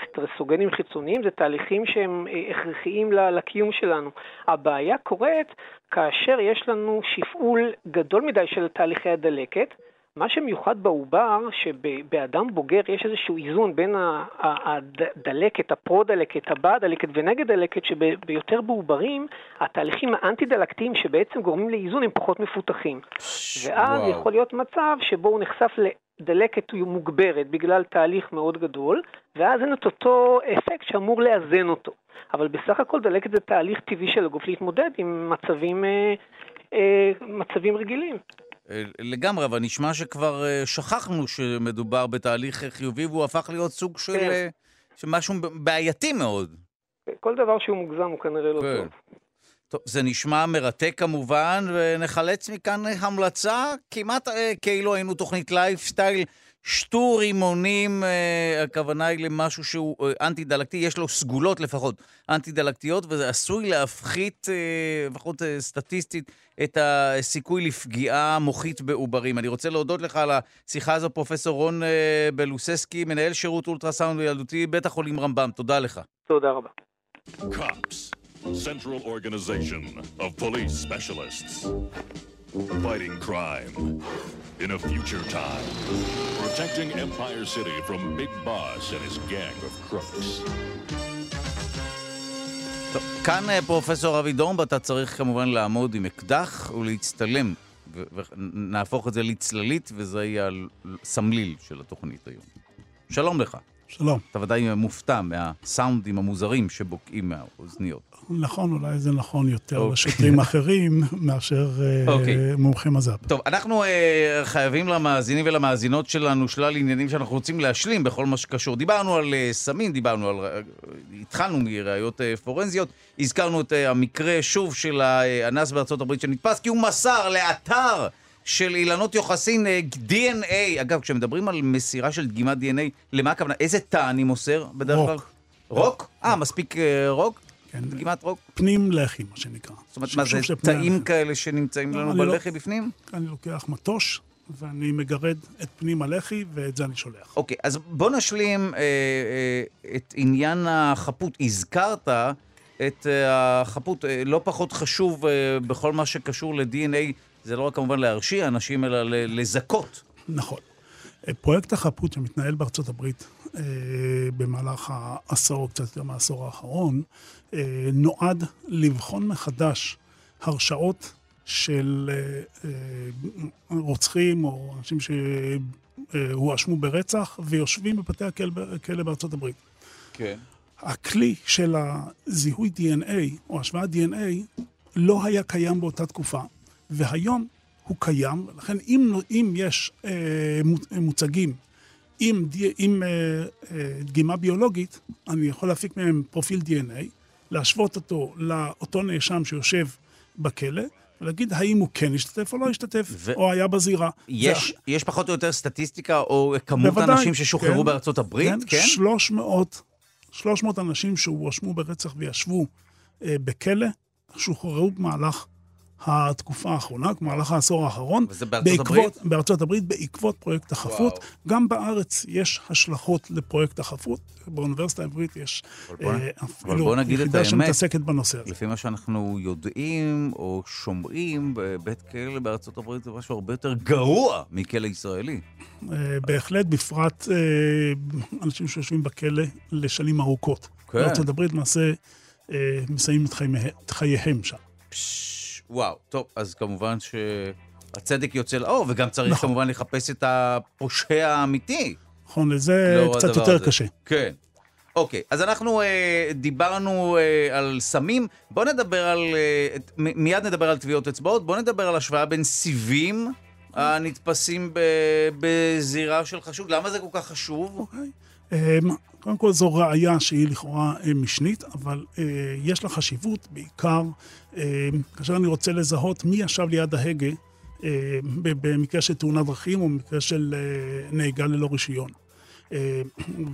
סטרסוגנים חיצוניים, זה תהליכים שהם הכרחיים לקיום שלנו. הבעיה קורית כאשר יש לנו שפעול גדול מדי של תהליכי הדלקת, מה שמיוחד בעובר, שבאדם בוגר יש איזשהו איזון בין הדלקת, הפרו-דלקת, הבא-דלקת ונגד דלקת, שביותר בעוברים, התהליכים האנטי-דלקתיים שבעצם גורמים לאיזון הם פחות מפותחים. ואז וואו. יכול להיות מצב שבו הוא נחשף לדלקת מוגברת בגלל תהליך מאוד גדול, ואז אין את אותו אפקט שאמור לאזן אותו. אבל בסך הכל דלקת זה תהליך טבעי של הגוף להתמודד עם מצבים, אה, אה, מצבים רגילים. לגמרי, אבל נשמע שכבר אה, שכחנו שמדובר בתהליך חיובי והוא הפך להיות סוג של, כן. אה, של משהו בעייתי מאוד. כל דבר שהוא מוגזם הוא כנראה לא כן. טוב. טוב, זה נשמע מרתק כמובן, ונחלץ מכאן המלצה, כמעט אה, כאילו היינו תוכנית לייפסטייל שתו רימונים, אה, הכוונה היא למשהו שהוא אה, אנטי-דלקתי, יש לו סגולות לפחות אנטי-דלקתיות, וזה עשוי להפחית, אה, לפחות סטטיסטית, את הסיכוי לפגיעה מוחית בעוברים. אני רוצה להודות לך על השיחה הזו, פרופ' רון בלוססקי, מנהל שירות אולטרסאונד וילדותי, בית החולים רמב"ם. תודה לך. תודה רבה. central organization of police specialists. Fighting crime in a future time. Protecting Empire City from Big Boss and his gang of crooks. טוב, כאן אה, פרופסור אבי דורנב, אתה צריך כמובן לעמוד עם אקדח ולהצטלם, ונהפוך את זה לצללית, וזה יהיה הסמליל של התוכנית היום. שלום לך. שלום. אתה ודאי מופתע מהסאונדים המוזרים שבוקעים מהאוזניות. נכון, אולי זה נכון יותר okay. אוקיי. לשוטרים אחרים מאשר okay. אוקיי. מומחי מז"פ. טוב, אנחנו uh, חייבים למאזינים ולמאזינות שלנו שלל עניינים שאנחנו רוצים להשלים בכל מה שקשור. דיברנו על uh, סמים, דיברנו על... Uh, התחלנו מראיות uh, פורנזיות, הזכרנו את uh, המקרה שוב של האנס בארצות הברית שנתפס כי הוא מסר לאתר של אילנות יוחסין DNA. אגב, כשמדברים על מסירה של דגימת DNA, למה הכוונה? איזה תא אני מוסר בדרך כלל? רוק. רוק? אה, מספיק רוק? כן. דגימת רוק? פנים לחי, מה שנקרא. זאת אומרת, מה זה תאים כאלה שנמצאים לנו לא- בלחי בפנים? אני לוקח מטוש, ואני מגרד את פנים הלחי, ואת זה אני שולח. אוקיי, אז בוא נשלים אה, אה, את עניין החפות. הזכרת את אה, החפות, אה, לא פחות חשוב אה, בכל מה שקשור ל-DNA, זה לא רק כמובן להרשיע אנשים, אלא לזכות. נכון. פרויקט החפות שמתנהל בארצות הברית אה, במהלך העשור, קצת יותר מהעשור האחרון, אה, נועד לבחון מחדש הרשעות של אה, רוצחים או אנשים שהואשמו ברצח ויושבים בבתי הכלא בארצות הברית. כן. הכלי של הזיהוי DNA או השוואת DNA לא היה קיים באותה תקופה, והיום הוא קיים, לכן אם, אם יש אה, מוצגים עם, עם אה, אה, דגימה ביולוגית, אני יכול להפיק מהם פרופיל DNA, להשוות אותו לאותו נאשם שיושב בכלא, ולהגיד האם הוא כן השתתף או לא השתתף, ו... או היה בזירה. יש, ו... יש פחות או יותר סטטיסטיקה או כמות בוודאי, אנשים ששוחררו כן, בארצות הברית? כן, כן? 300, 300 אנשים שהואשמו ברצח וישבו אה, בכלא, שוחררו במהלך התקופה האחרונה, במהלך העשור האחרון. וזה בארצות בעקבות, הברית? בארצות הברית, בעקבות פרויקט החפות. וואו. גם בארץ יש השלכות לפרויקט החפות. באוניברסיטה העברית יש אפילו יחידה שמתעסקת בנושא הזה. לפי מה שאנחנו יודעים או שומעים, בית כלא בארצות הברית זה משהו הרבה יותר גרוע מכלא ישראלי. אה, בהחלט, בפרט אה, אנשים שיושבים בכלא לשנים ארוכות. כן. בארצות הברית למעשה אה, מסיימים את חייהם שם. וואו, טוב, אז כמובן שהצדק יוצא לאור, וגם צריך נכון. כמובן לחפש את הפושע האמיתי. נכון, לזה קצת יותר הזה. קשה. כן. אוקיי, אז אנחנו אה, דיברנו אה, על סמים, בואו נדבר על, אה, מיד נדבר על טביעות אצבעות, בואו נדבר על השוואה בין סיבים הנתפסים ב, בזירה של חשוד, למה זה כל כך חשוב? אוקיי. קודם כל זו ראייה שהיא לכאורה אה, משנית, אבל אה, יש לה חשיבות בעיקר אה, כאשר אני רוצה לזהות מי ישב ליד ההגה אה, במקרה של תאונת דרכים או במקרה של אה, נהיגה ללא רישיון. אה,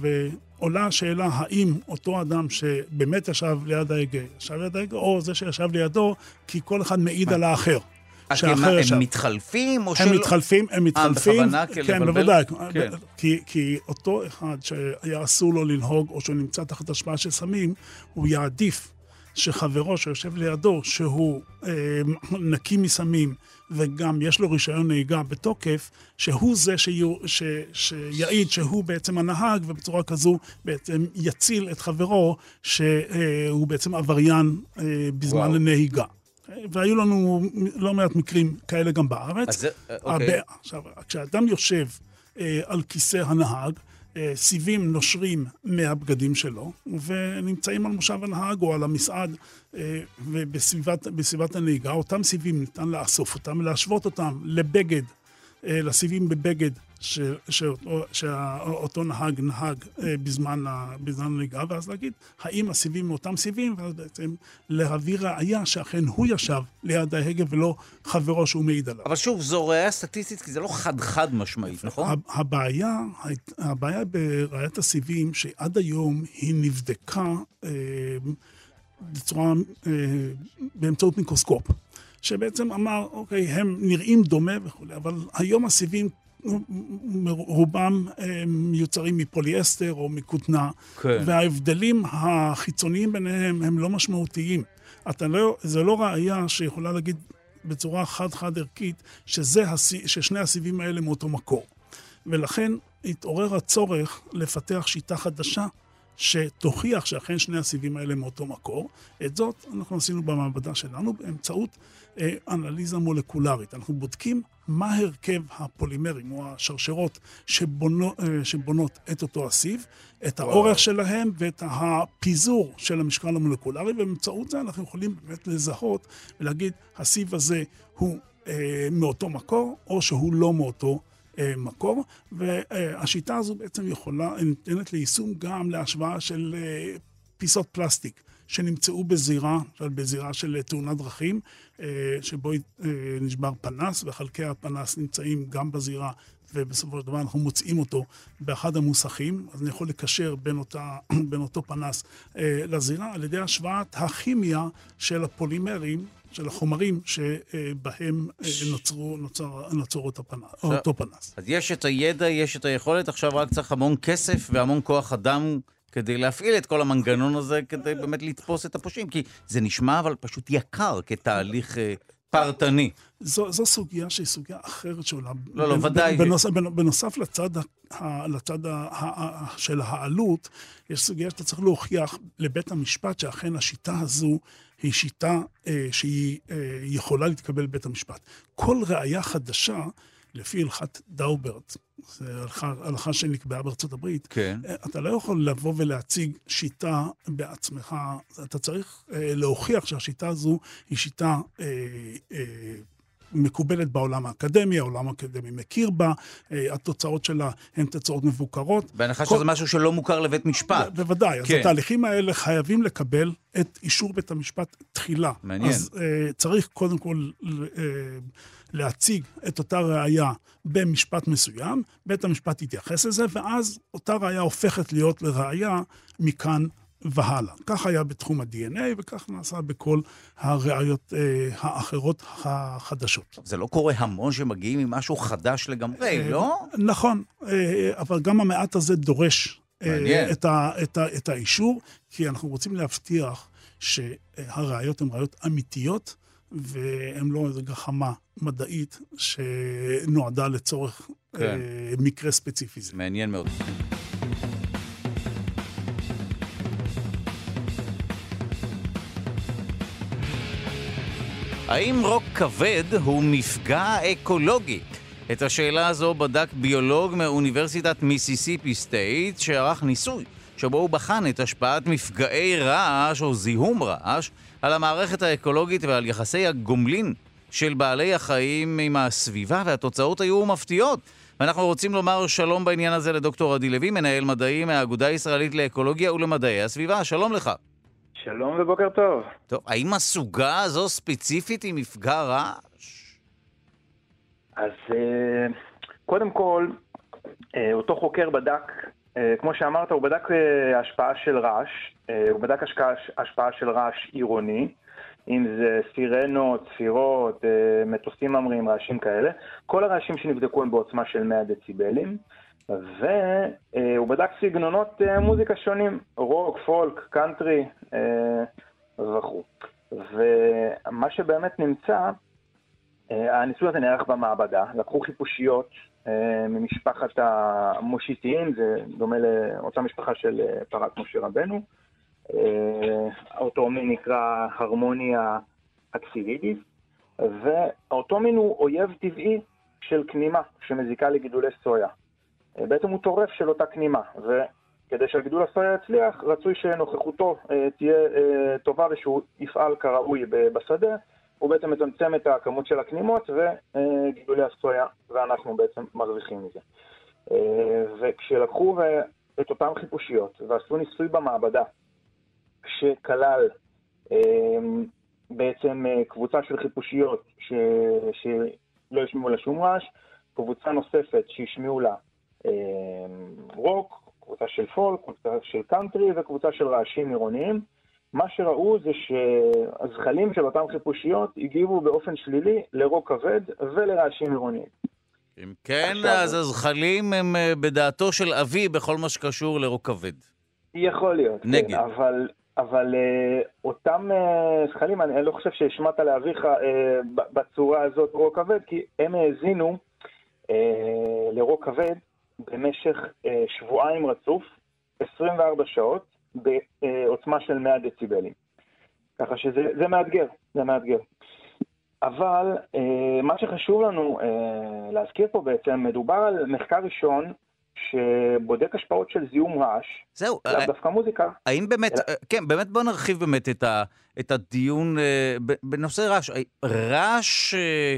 ועולה השאלה האם אותו אדם שבאמת ישב ליד ההגה, ישב ליד ההגה, או זה שישב לידו, כי כל אחד מעיד על האחר. שהאחר ישב. הם מתחלפים או שלא? הם מתחלפים, הם מתחלפים. אה, בכוונה? כן, בוודאי. כן. כי, כי אותו אחד שהיה אסור לו לנהוג, או שהוא נמצא תחת השפעה של סמים, הוא יעדיף שחברו שיושב לידו, שהוא אה, נקי מסמים וגם יש לו רישיון נהיגה בתוקף, שהוא זה שיו, ש, שיעיד שהוא בעצם הנהג, ובצורה כזו בעצם יציל את חברו, שהוא בעצם עבריין אה, בזמן וואו. הנהיגה. והיו לנו לא מעט מקרים כאלה גם בארץ. אז זה, אוקיי. עכשיו, כשאדם יושב אה, על כיסא הנהג, אה, סיבים נושרים מהבגדים שלו, ונמצאים על מושב הנהג או על המסעד אה, ובסביבת הנהיגה. אותם סיבים ניתן לאסוף אותם ולהשוות אותם לבגד, אה, לסיבים בבגד שאותו נהג נהג אה, בזמן, בזמן הנהיגה, ואז להגיד האם הסיבים מאותם סיבים, ואז בעצם להביא ראייה שאכן הוא ישב ליד ההגה ולא חברו שהוא מעיד עליו. אבל שוב, זו ראייה סטטיסטית, כי זה לא חד-חד משמעית, נכון? הבעיה, הבעיה בראיית הסיבים, שעד היום היא נבדקה אה, בצורה, אה, באמצעות מיקרוסקופ. שבעצם אמר, אוקיי, הם נראים דומה וכולי, אבל היום הסיבים רובם מיוצרים מפוליאסטר או מכותנה, כן. וההבדלים החיצוניים ביניהם הם לא משמעותיים. אתה לא, זה לא ראייה שיכולה להגיד בצורה חד-חד ערכית שזה, ששני הסיבים האלה מאותו מקור. ולכן התעורר הצורך לפתח שיטה חדשה שתוכיח שאכן שני הסיבים האלה מאותו מקור. את זאת אנחנו עשינו במעבדה שלנו באמצעות אה, אנליזה מולקולרית. אנחנו בודקים מה הרכב הפולימרים או השרשרות שבונו, אה, שבונות את אותו הסיב, את האורך שלהם ואת הפיזור של המשקל המולקולרי, ובאמצעות זה אנחנו יכולים באמת לזהות ולהגיד, הסיב הזה הוא אה, מאותו מקור, או שהוא לא מאותו מקור. אה, מקור, והשיטה הזו בעצם יכולה, ניתנת ליישום גם להשוואה של אה, פיסות פלסטיק. שנמצאו בזירה, בזירה של תאונת דרכים, אה, שבו נשבר פנס, וחלקי הפנס נמצאים גם בזירה, ובסופו של דבר אנחנו מוצאים אותו באחד המוסכים, אז אני יכול לקשר בין, אותה, בין אותו פנס לזירה על ידי השוואת הכימיה של הפולימרים של החומרים שבהם אה, נוצרו, נוצר, נוצר אותו פנס, אותו פנס. אז יש את הידע, יש את היכולת, עכשיו רק צריך המון כסף והמון כוח אדם כדי להפעיל את כל המנגנון הזה, כדי באמת לתפוס את הפושעים, כי זה נשמע אבל פשוט יקר כתהליך אה, פרטני. זו, זו סוגיה שהיא סוגיה אחרת שעולה. לא, לא, ודאי. בנוסף, בנוסף לצד, ה, לצד ה, ה, של העלות, יש סוגיה שאתה צריך להוכיח לבית המשפט שאכן השיטה הזו היא שיטה אה, שהיא אה, יכולה להתקבל בבית המשפט. כל ראייה חדשה, לפי הלכת דאוברט, זו הלכה, הלכה שנקבעה בארצות הברית, כן. אה, אתה לא יכול לבוא ולהציג שיטה בעצמך, אתה צריך אה, להוכיח שהשיטה הזו היא שיטה אה, אה, מקובלת בעולם האקדמי, העולם האקדמי מכיר בה, אה, התוצאות שלה הן תוצאות מבוקרות. בהנחה כל... שזה משהו שלא מוכר לבית משפט. בוודאי, כן. אז התהליכים האלה חייבים לקבל את אישור בית המשפט תחילה. מעניין. אז uh, צריך קודם כל uh, להציג את אותה ראייה במשפט מסוים, בית המשפט יתייחס לזה, ואז אותה ראייה הופכת להיות לראייה מכאן והלאה. כך היה בתחום ה-DNA וכך נעשה בכל הראיות אה, האחרות החדשות. זה לא קורה המון שמגיעים עם משהו חדש לגמרי, אה, לא? נכון, אה, אבל גם המעט הזה דורש אה, את, ה, את, ה, את האישור, כי אנחנו רוצים להבטיח שהראיות הן ראיות אמיתיות. והן לא איזו גחמה מדעית שנועדה לצורך כן. אה, מקרה ספציפי זה. מעניין מאוד. האם רוק כבד הוא מפגע אקולוגי? את השאלה הזו בדק ביולוג מאוניברסיטת מיסיסיפי סטייט שערך ניסוי שבו הוא בחן את השפעת מפגעי רעש או זיהום רעש על המערכת האקולוגית ועל יחסי הגומלין של בעלי החיים עם הסביבה והתוצאות היו מפתיעות. ואנחנו רוצים לומר שלום בעניין הזה לדוקטור עדי לוי, מנהל מדעים מהאגודה הישראלית לאקולוגיה ולמדעי הסביבה. שלום לך. שלום ובוקר טוב. טוב, האם הסוגה הזו ספציפית היא מפגע רעש? אז אה, קודם כל, אה, אותו חוקר בדק, אה, כמו שאמרת, הוא בדק השפעה של רעש, הוא בדק השפעה, של רעש עירוני, אם זה סירנות, צפירות, מטוסים ממריאים, רעשים כאלה. כל הרעשים שנבדקו הם בעוצמה של 100 דציבלים. והוא בדק סגנונות אה, מוזיקה שונים, רוק, פולק, קאנטרי אה, וכו'. ומה שבאמת נמצא, אה, הניסוי הזה נערך במעבדה, לקחו חיפושיות ממשפחת המושיטיים, זה דומה לאותה משפחה של פרת משה רבנו. אותו מין נקרא הרמוניה אקסילידיס, ואותו מין הוא אויב טבעי של כנימה שמזיקה לגידולי סויה. בעצם הוא טורף של אותה כנימה, וכדי שהגידול הסויה יצליח, רצוי שנוכחותו אה, תהיה אה, טובה ושהוא יפעל כראוי בשדה. הוא בעצם מצמצם את הכמות של הכנימות וגידולי הסויה, ואנחנו בעצם מרוויחים מזה. אה, וכשלקחו את אותן חיפושיות ועשו ניסוי במעבדה, שכלל בעצם קבוצה של חיפושיות ש... שלא השמיעו לה שום רעש, קבוצה נוספת שהשמיעו לה אה, רוק, קבוצה של פולק, קבוצה של קאנטרי וקבוצה של רעשים עירוניים. מה שראו זה שהזחלים של אותן חיפושיות הגיבו באופן שלילי לרוק כבד ולרעשים עירוניים. אם כן, אז הזחלים הם אה, בדעתו של אבי בכל מה שקשור לרוק כבד. יכול להיות, כן, נגד. כן, אבל, אבל אה, אותם אה, זחלים, אני, אני לא חושב שהשמעת לאביך אה, בצורה הזאת רוק כבד, כי הם האזינו אה, לרוק כבד במשך אה, שבועיים רצוף, 24 שעות, בעוצמה של 100 דציבלים. ככה שזה זה מאתגר, זה מאתגר. אבל אה, מה שחשוב לנו אה, להזכיר פה בעצם, מדובר על מחקר ראשון שבודק השפעות של זיהום רעש, זהו, לאו אה, דווקא מוזיקה. האם באמת, אלא- אה, כן, באמת בוא נרחיב באמת את, ה, את הדיון אה, בנושא רעש. רעש, אה,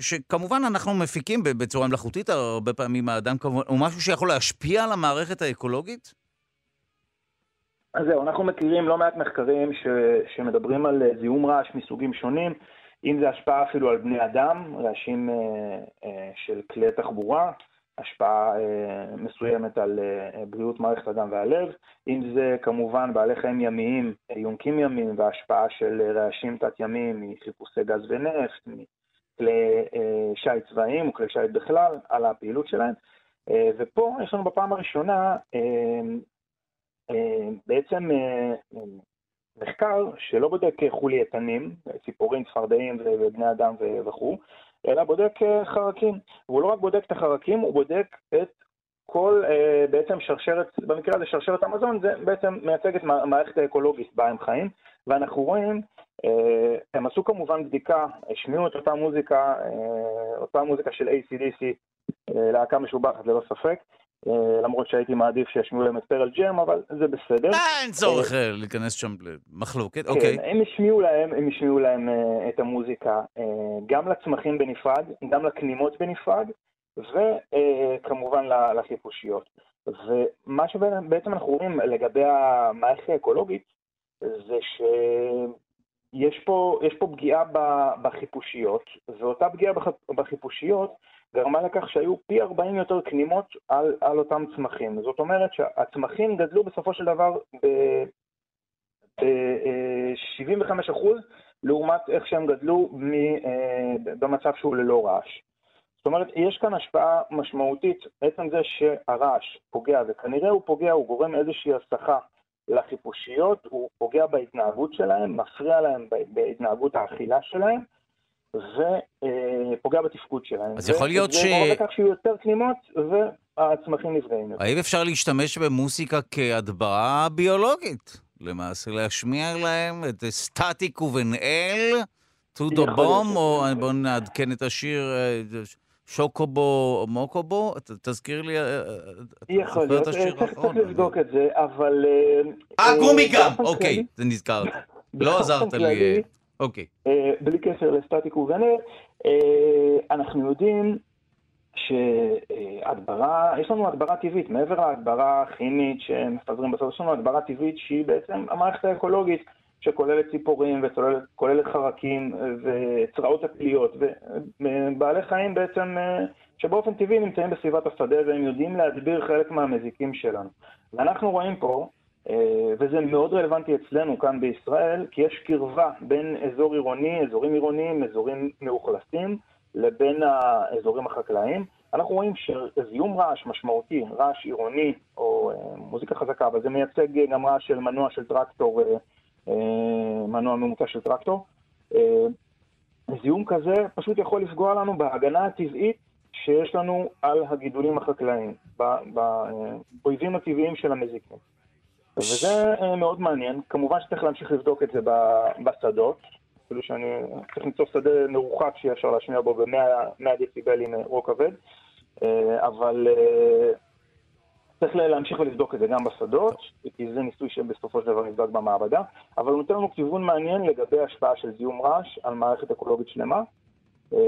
שכמובן אנחנו מפיקים בצורה מלאכותית, הרבה פעמים האדם כמובן, הוא משהו שיכול להשפיע על המערכת האקולוגית? אז זהו, אנחנו מכירים לא מעט מחקרים ש, שמדברים על אה, זיהום רעש מסוגים שונים, אם זה השפעה אפילו על בני אדם, רעשים אה, אה, של כלי תחבורה, השפעה אה, מסוימת על אה, בריאות מערכת הדם והלב, אם זה כמובן בעלי חיים ימיים, אה, יונקים ימיים, והשפעה של אה, רעשים תת-ימיים מחיפושי גז ונפט, מכלי אה, שיט צבאיים וכלי שיט בכלל, על הפעילות שלהם. אה, ופה יש לנו בפעם הראשונה אה, בעצם מחקר שלא בודק חולייתנים, ציפורים, צפרדעים ובני אדם וכו', אלא בודק חרקים. והוא לא רק בודק את החרקים, הוא בודק את כל בעצם שרשרת, במקרה הזה שרשרת המזון, זה בעצם מייצג את מע- המערכת האקולוגית בה הם חיים, ואנחנו רואים, אה, הם עשו כמובן בדיקה, השמיעו את אותה מוזיקה, אה, אותה מוזיקה של ACDC, אה, להקה משובחת ללא ספק, למרות שהייתי מעדיף שישמיעו להם את פרל ג'ם, אבל זה בסדר. אה, אין צורך להיכנס שם למחלוקת, אוקיי. כן, הם השמיעו להם, הם השמיעו להם את המוזיקה גם לצמחים בנפרד, גם לכנימות בנפרד, וכמובן לחיפושיות. ומה שבעצם אנחנו רואים לגבי המערכת האקולוגית, זה שיש פה, יש פה פגיעה בחיפושיות, ואותה פגיעה בח- בחיפושיות גרמה לכך שהיו פי 40 יותר כנימות על, על אותם צמחים. זאת אומרת שהצמחים גדלו בסופו של דבר ב- ב-75% לעומת איך שהם גדלו אה, במצב שהוא ללא רעש. זאת אומרת, יש כאן השפעה משמעותית, עצם זה שהרעש פוגע, וכנראה הוא פוגע, הוא גורם איזושהי הסחה לחיפושיות, הוא פוגע בהתנהגות שלהם, מפריע להם בהתנהגות האכילה שלהם, ופוגע בתפקוד שלהם. אז יכול להיות ש... זה גורם לכך שיהיו יותר כנימות, והצמחים נפגעים. האם אפשר להשתמש במוסיקה כהדברה ביולוגית? למעשה להשמיע להם את סטטיק ובן-אל, טו דו בום, או בואו נעדכן את השיר אה, שוקובו או מוקובו, ת- תזכיר לי, אה, אה, יכול זוכר את להיות, צריך האחרון? לבדוק את זה, אבל... אה, גומי גם, אוקיי, זה נזכרתי. לא עזרת לי, אה, אוקיי. אה, בלי קשר לסטטיק ובנר, אה, אנחנו יודעים שהדברה, יש לנו הדברה טבעית, מעבר להדברה כימית שמפזרים בסוף, יש לנו הדברה טבעית שהיא בעצם המערכת האקולוגית, שכוללת ציפורים וכוללת חרקים וצרעות הפליות, ובעלי חיים בעצם אה, שבאופן טבעי נמצאים בסביבת השדה והם יודעים להדביר חלק מהמזיקים שלנו. ואנחנו רואים פה, אה, וזה מאוד רלוונטי אצלנו כאן בישראל, כי יש קרבה בין אזור עירוני, אזורים עירוניים, אזורים מאוכלסים, לבין האזורים החקלאיים. אנחנו רואים שזיהום רעש משמעותי, רעש עירוני או אה, מוזיקה חזקה, אבל זה מייצג גם רעש של מנוע של טרקטור, מנוע ממוצע של טרקטור. אה, זיהום כזה פשוט יכול לפגוע לנו בהגנה הטבעית שיש לנו על הגידולים החקלאיים, באויבים הטבעיים של המזיקים. וזה אה, מאוד מעניין. כמובן שצריך להמשיך לבדוק את זה בשדות, אפילו שאני צריך למצוא שדה מרוחק שיהיה אפשר להשמיע בו ב-100 דציבלים אה, רוק כבד, אה, אבל אה, צריך להמשיך ולבדוק את זה גם בשדות, כי זה ניסוי שבסופו של דבר נבדק במעבדה, אבל הוא נותן לנו כיוון מעניין לגבי השפעה של זיהום רעש על מערכת אקולוגית שלמה. אה,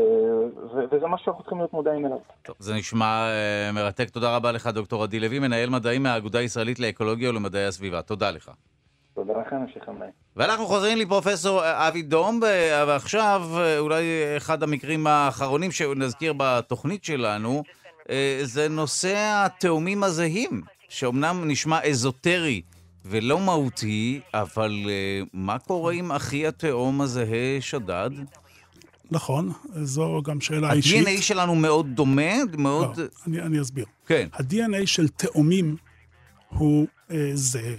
וזה מה שאנחנו צריכים להיות מודעים אליו. טוב, זה נשמע אה, מרתק. תודה רבה לך, דוקטור עדי לוי, מנהל מדעים מהאגודה הישראלית לאקולוגיה ולמדעי הסביבה. תודה לך. תודה לכם, המשך. ואנחנו חוזרים לפרופסור אבי דומב, אה, ועכשיו אה, אולי אחד המקרים האחרונים שנזכיר בתוכנית שלנו, אה, זה נושא התאומים הזהים, שאומנם נשמע אזוטרי ולא מהותי, אבל אה, מה קורה עם אחי התאום הזהה שדד? נכון, זו גם שאלה אישית. ה-DNA שלנו מאוד דומה, מאוד... לא, אני, אני אסביר. כן. ה-DNA של תאומים הוא אה, זהה.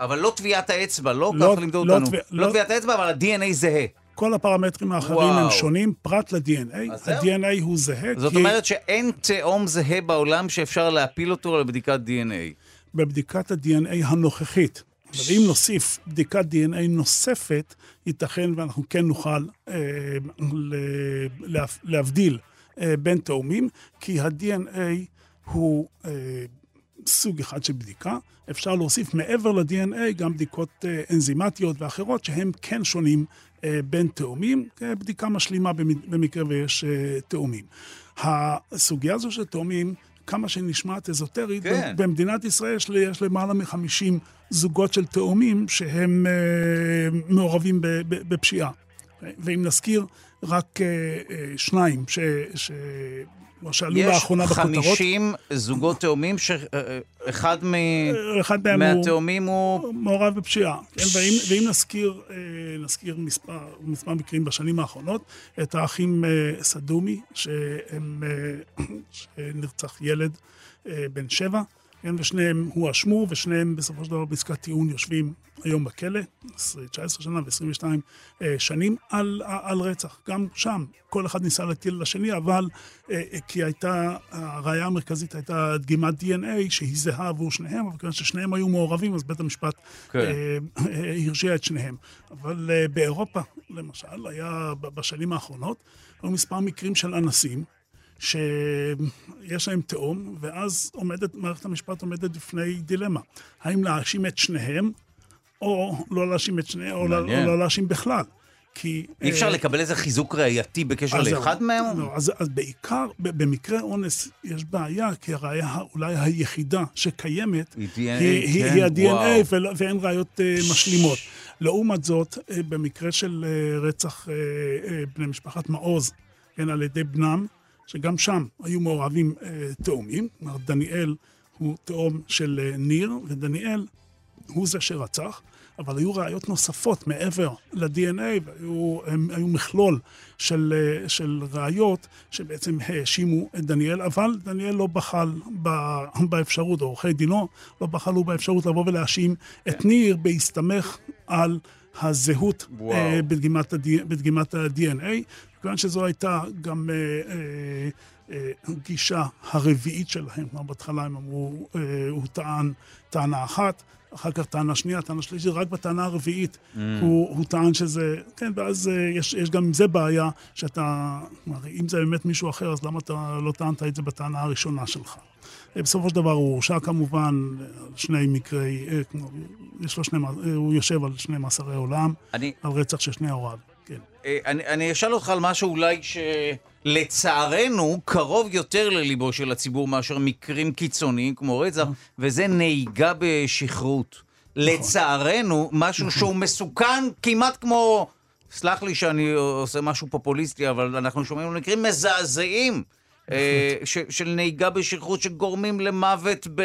אבל לא טביעת האצבע, לא, לא- ככה לימדו לא אותנו. טביע- לא לא- טביעת האצבע, אבל ה-DNA זהה. כל הפרמטרים האחרים וואו. הם שונים, פרט ל-DNA. ה-DNA הוא זהה, זאת כי אומרת שאין תאום זהה בעולם שאפשר להפיל אותו לבדיקת DNA. בבדיקת ה-DNA הנוכחית, אבל אם נוסיף בדיקת DNA נוספת, ייתכן ואנחנו כן נוכל אה, ל- להב- להבדיל אה, בין תאומים, כי ה-DNA הוא אה, סוג אחד של בדיקה. אפשר להוסיף מעבר ל-DNA גם בדיקות אה, אנזימטיות ואחרות שהם כן שונים בין תאומים, בדיקה משלימה במ- במקרה ויש אה, תאומים. הסוגיה הזו של תאומים, כמה שנשמעת אזוטרית, כן. במדינת ישראל יש, יש למעלה מ-50 זוגות של תאומים שהם אה, מעורבים בפשיעה. ואם נזכיר רק אה, אה, שניים ש, לא, שעלו יש לאחרונה בכותרות. 50 זוגות תאומים שאחד מ... אחד מהם הוא מהתאומים הוא... מעורב בפשיעה. כן, ואם, ואם נזכיר, אה, נזכיר מספר, מספר מקרים בשנים האחרונות, את האחים אה, סדומי, שהם, אה, שנרצח ילד אה, בן שבע, כן, ושניהם הואשמו, ושניהם בסופו של דבר בעסקת טיעון יושבים היום בכלא, 19 שנה ו-22 אה, שנים, על, על רצח. גם שם, כל אחד ניסה להטיל על השני, אבל אה, אה, כי הייתה, הראייה המרכזית הייתה דגימת DNA שהיא זהה עבור שניהם, אבל כיוון ששניהם היו מעורבים, אז בית המשפט כן. אה, אה, הרשיע את שניהם. אבל אה, באירופה, למשל, היה בשנים האחרונות, היו מספר מקרים של אנסים, שיש להם תאום, ואז עומדת, מערכת המשפט עומדת בפני דילמה. האם להאשים את שניהם, או לא להאשים את שניהם, או, לא, או. לא להאשים בכלל. כי... אי אפשר אה, לקבל איזה חיזוק ראייתי בקשר אז. לאחד מהם? לא, אז, אז בעיקר, במקרה אונס יש בעיה, כי הראייה אולי היחידה שקיימת היא DNA, היא, כן, היא ה-DNA. ולא- ואין ראיות אה, משלימות. לעומת זאת, אה, במקרה של אה, רצח אה, אה, בני משפחת מעוז, כן, על ידי בנם, שגם שם היו מעורבים אה, תאומים, כלומר דניאל הוא תאום של אה, ניר, ודניאל הוא זה שרצח, אבל היו ראיות נוספות מעבר ל-DNA, והיו הם, היו מכלול של, אה, של ראיות שבעצם האשימו את דניאל, אבל דניאל לא בחל ב, באפשרות, או עורכי דינו לא בחלו באפשרות לבוא ולהאשים את ניר בהסתמך על הזהות. אה, בדגימת, ה- בדגימת ה-DNA, כיוון שזו הייתה גם אה, אה, אה, הגישה הרביעית שלהם. כלומר, בהתחלה הם אמרו, אה, הוא טען טענה אחת, אחר כך טענה שנייה, טענה שלישית, רק בטענה הרביעית Mm. הוא, הוא טען שזה, כן, ואז אה, יש, יש גם עם זה בעיה, שאתה, כלומר, אם זה באמת מישהו אחר, אז למה אתה לא טענת את זה בטענה הראשונה שלך? אה, בסופו של דבר הוא הורשע כמובן על שני מקרי, אה, יש לו שני, אה, הוא יושב על שני מאסרי עולם, אני, על רצח של שני הוריו, כן. אה, אני, אני אשאל אותך על משהו אולי שלצערנו קרוב יותר לליבו של הציבור מאשר מקרים קיצוניים כמו רצח, וזה נהיגה בשכרות. לצערנו, משהו שהוא מסוכן כמעט כמו... סלח לי שאני עושה משהו פופוליסטי, אבל אנחנו שומעים על מקרים מזעזעים אה, ש- של נהיגה בשכרות שגורמים למוות ב...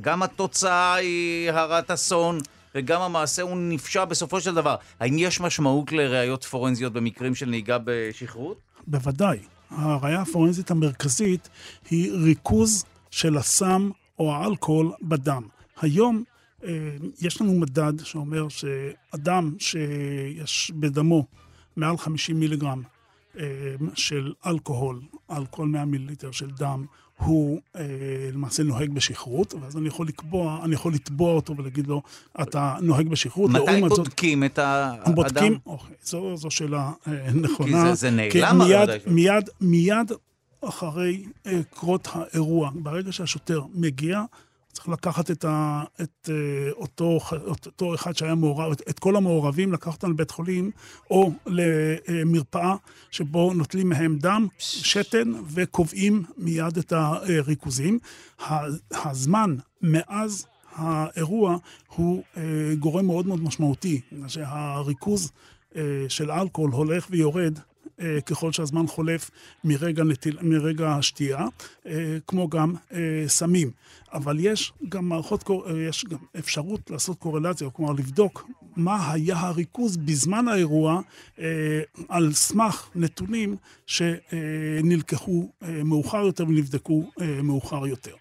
גם התוצאה היא הרת אסון, וגם המעשה הוא נפשע בסופו של דבר. האם יש משמעות לראיות פורנזיות במקרים של נהיגה בשכרות? בוודאי. הראייה הפורנזית המרכזית היא ריכוז של הסם או האלכוהול בדם. היום אה, יש לנו מדד שאומר שאדם שיש בדמו מעל 50 מיליגרם אה, של אלכוהול על כל 100 מיליליטר של דם, הוא אה, למעשה נוהג בשכרות, ואז אני יכול לקבוע, אני יכול לתבוע אותו ולהגיד לו, אתה נוהג בשכרות. מתי לעומת זאת- בודקים את האדם? בודקים, אוקיי, זו, זו שאלה אה, נכונה. כי זה- זה נעלם כי הרי מיד, מתישהו. מיד, מיד אחרי אה, קרות האירוע, ברגע שהשוטר מגיע, צריך לקחת את, ה, את אה, אותו, אותו אחד שהיה מעורב, את, את כל המעורבים, לקחת אותם לבית חולים או למרפאה שבו נוטלים מהם דם, שתן, וקובעים מיד את הריכוזים. הזמן מאז האירוע הוא אה, גורם מאוד מאוד משמעותי, שהריכוז אה, של אלכוהול הולך ויורד ככל שהזמן חולף מרגע, נטיל, מרגע השתייה, אה, כמו גם אה, סמים. אבל יש גם מערכות, יש גם אפשרות לעשות קורלציה, כלומר לבדוק מה היה הריכוז בזמן האירוע על סמך נתונים שנלקחו מאוחר יותר ונבדקו מאוחר יותר.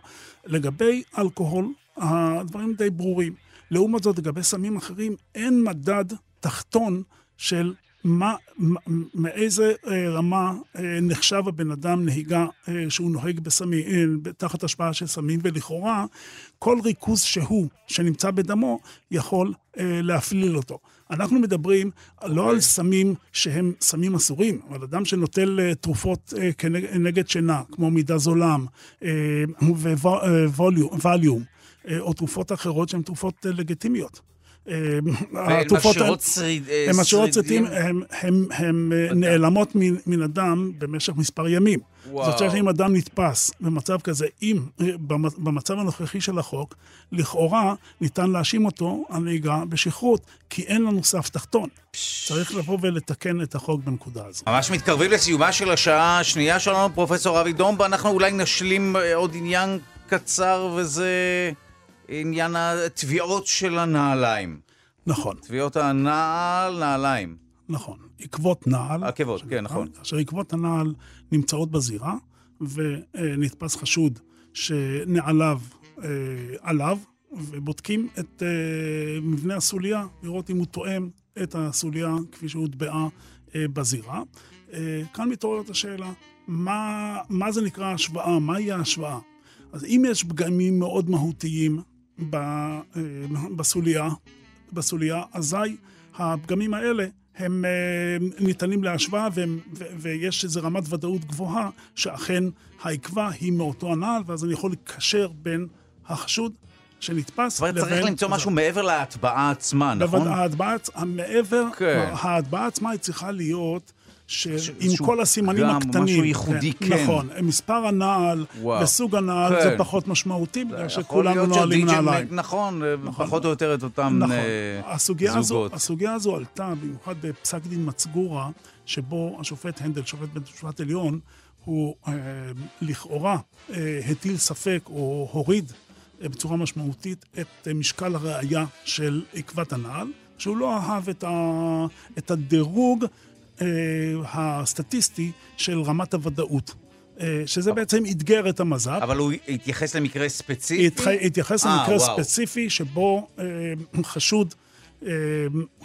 לגבי אלכוהול, הדברים די ברורים. לעומת זאת, לגבי סמים אחרים, אין מדד תחתון של מה, מאיזה אה, רמה אה, נחשב הבן אדם נהיגה אה, שהוא נוהג בסמים, תחת השפעה של סמים, ולכאורה כל ריכוז שהוא, שנמצא בדמו, יכול להפליל אותו. אנחנו מדברים okay. לא על. סמים שהם סמים אסורים, אבל אדם שנוטל תרופות כנגד שינה, כמו מידזולם וווליום, או תרופות אחרות שהן תרופות לגיטימיות. התרופות הן משאירות שרידים, הן נעלמות מן הדם במשך מספר ימים. זאת אומרת שאם אדם נתפס במצב כזה, אם במצב הנוכחי של החוק, לכאורה ניתן להאשים אותו על נהיגה בשכרות, כי אין לנו סף תחתון. צריך לבוא ולתקן את החוק בנקודה הזו. ממש מתקרבים לסיומה של השעה השנייה שלנו, פרופסור אבי דומבה, אנחנו אולי נשלים אה, עוד עניין קצר, וזה... עניין התביעות של הנעליים. נכון. תביעות הנעל, נעליים. נכון. עקבות נעל. עקבות, כן, נכון. עכשיו, עקבות הנעל נמצאות בזירה, ונתפס חשוד שנעליו אה, עליו, ובודקים את אה, מבנה הסוליה, לראות אם הוא תואם את הסוליה כפי שהוטבעה אה, בזירה. כאן מתעוררת השאלה, מה, מה זה נקרא השוואה? מהי ההשוואה? אז אם יש פגמים מאוד מהותיים בסוליה, בסוליה, אזי הפגמים האלה הם אה, ניתנים להשוואה והם, ו, ויש איזו רמת ודאות גבוהה שאכן העקבה היא מאותו הנעל, ואז אני יכול לקשר בין החשוד שנתפס לבין... אבל צריך למצוא משהו מעבר להטבעה עצמה, נכון? ההטבעה, מעבר, כן. ההטבעה עצמה היא צריכה להיות שעם כל הסימנים גם הקטנים. משהו ייחודי, כן. כן. נכון, מספר הנעל וואו. וסוג הנעל כן. זה פחות משמעותי, בגלל שכולנו נועלים נעליים. נכון, נכון, פחות או יותר את אותם נכון. uh, הסוגיה זוגות. הזו, הסוגיה הזו עלתה במיוחד בפסק דין מצגורה, שבו השופט הנדל, שופט בית המשפט עליון, הוא uh, לכאורה uh, הטיל ספק או הוריד uh, בצורה משמעותית את uh, משקל הראייה של עקבת הנעל, שהוא לא אהב את, ה, את הדירוג אה, הסטטיסטי של רמת הוודאות. אה, שזה בעצם אתגר את המז"פ. אבל הוא התייחס למקרה ספציפי? התייחס 아, למקרה וואו. ספציפי שבו אה, חשוד, אה,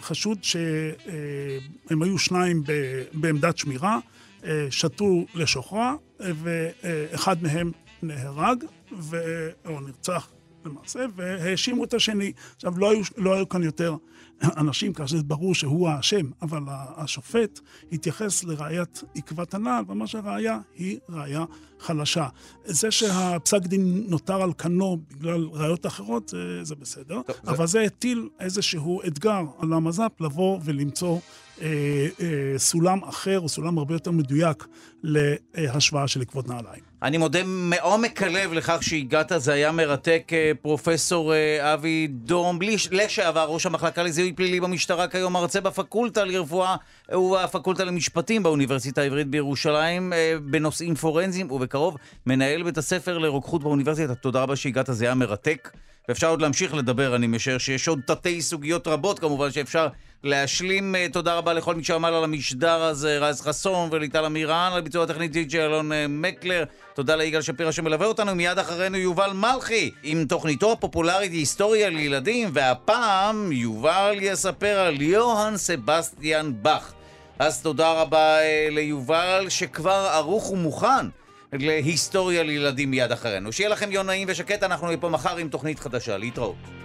חשוד שהם אה, היו שניים ב, בעמדת שמירה, אה, שתו לשוכרה, אה, ואחד מהם נהרג, ו... או נרצח למעשה, והאשימו את השני. עכשיו, לא היו, לא היו כאן יותר אנשים, כאשר ברור שהוא האשם, אבל השופט התייחס לראיית עקבת הנעל, ואמר שהראייה היא ראייה חלשה. זה שהפסק דין נותר על כנו בגלל ראיות אחרות, זה, זה בסדר, טוב, אבל זה... זה הטיל איזשהו אתגר על המז"פ לבוא ולמצוא אה, אה, סולם אחר, או סולם הרבה יותר מדויק להשוואה של עקבות נעליים. אני מודה מעומק הלב לכך שהגעת, זה היה מרתק, אה, פרופסור אה, אבי דום, לשעבר ראש המחלקה לזיהוי פלילי במשטרה, כיום מרצה בפקולטה לרפואה ובפקולטה למשפטים באוניברסיטה העברית בירושלים, אה, בנושאים פורנזיים, ובקרוב מנהל בית הספר לרוקחות באוניברסיטה. תודה רבה שהגעת, זה היה מרתק. ואפשר עוד להמשיך לדבר, אני משער שיש עוד תתי סוגיות רבות כמובן שאפשר להשלים. אה, תודה רבה לכל מי שעמל על המשדר הזה, רז חסון וליטל אמירן, על ביצוע הטכנית די.ג'י אלון אה, מקלר. תודה ליגאל שפירא שמלווה אותנו, מיד אחרינו יובל מלכי, עם תוכניתו הפופולרית היסטוריה לילדים, והפעם יובל יספר על יוהאן סבסטיאן באך. אז תודה רבה אה, ליובל, שכבר ערוך ומוכן. להיסטוריה לילדים מיד אחרינו. שיהיה לכם יום נעים ושקט, אנחנו נהיה פה מחר עם תוכנית חדשה. להתראות.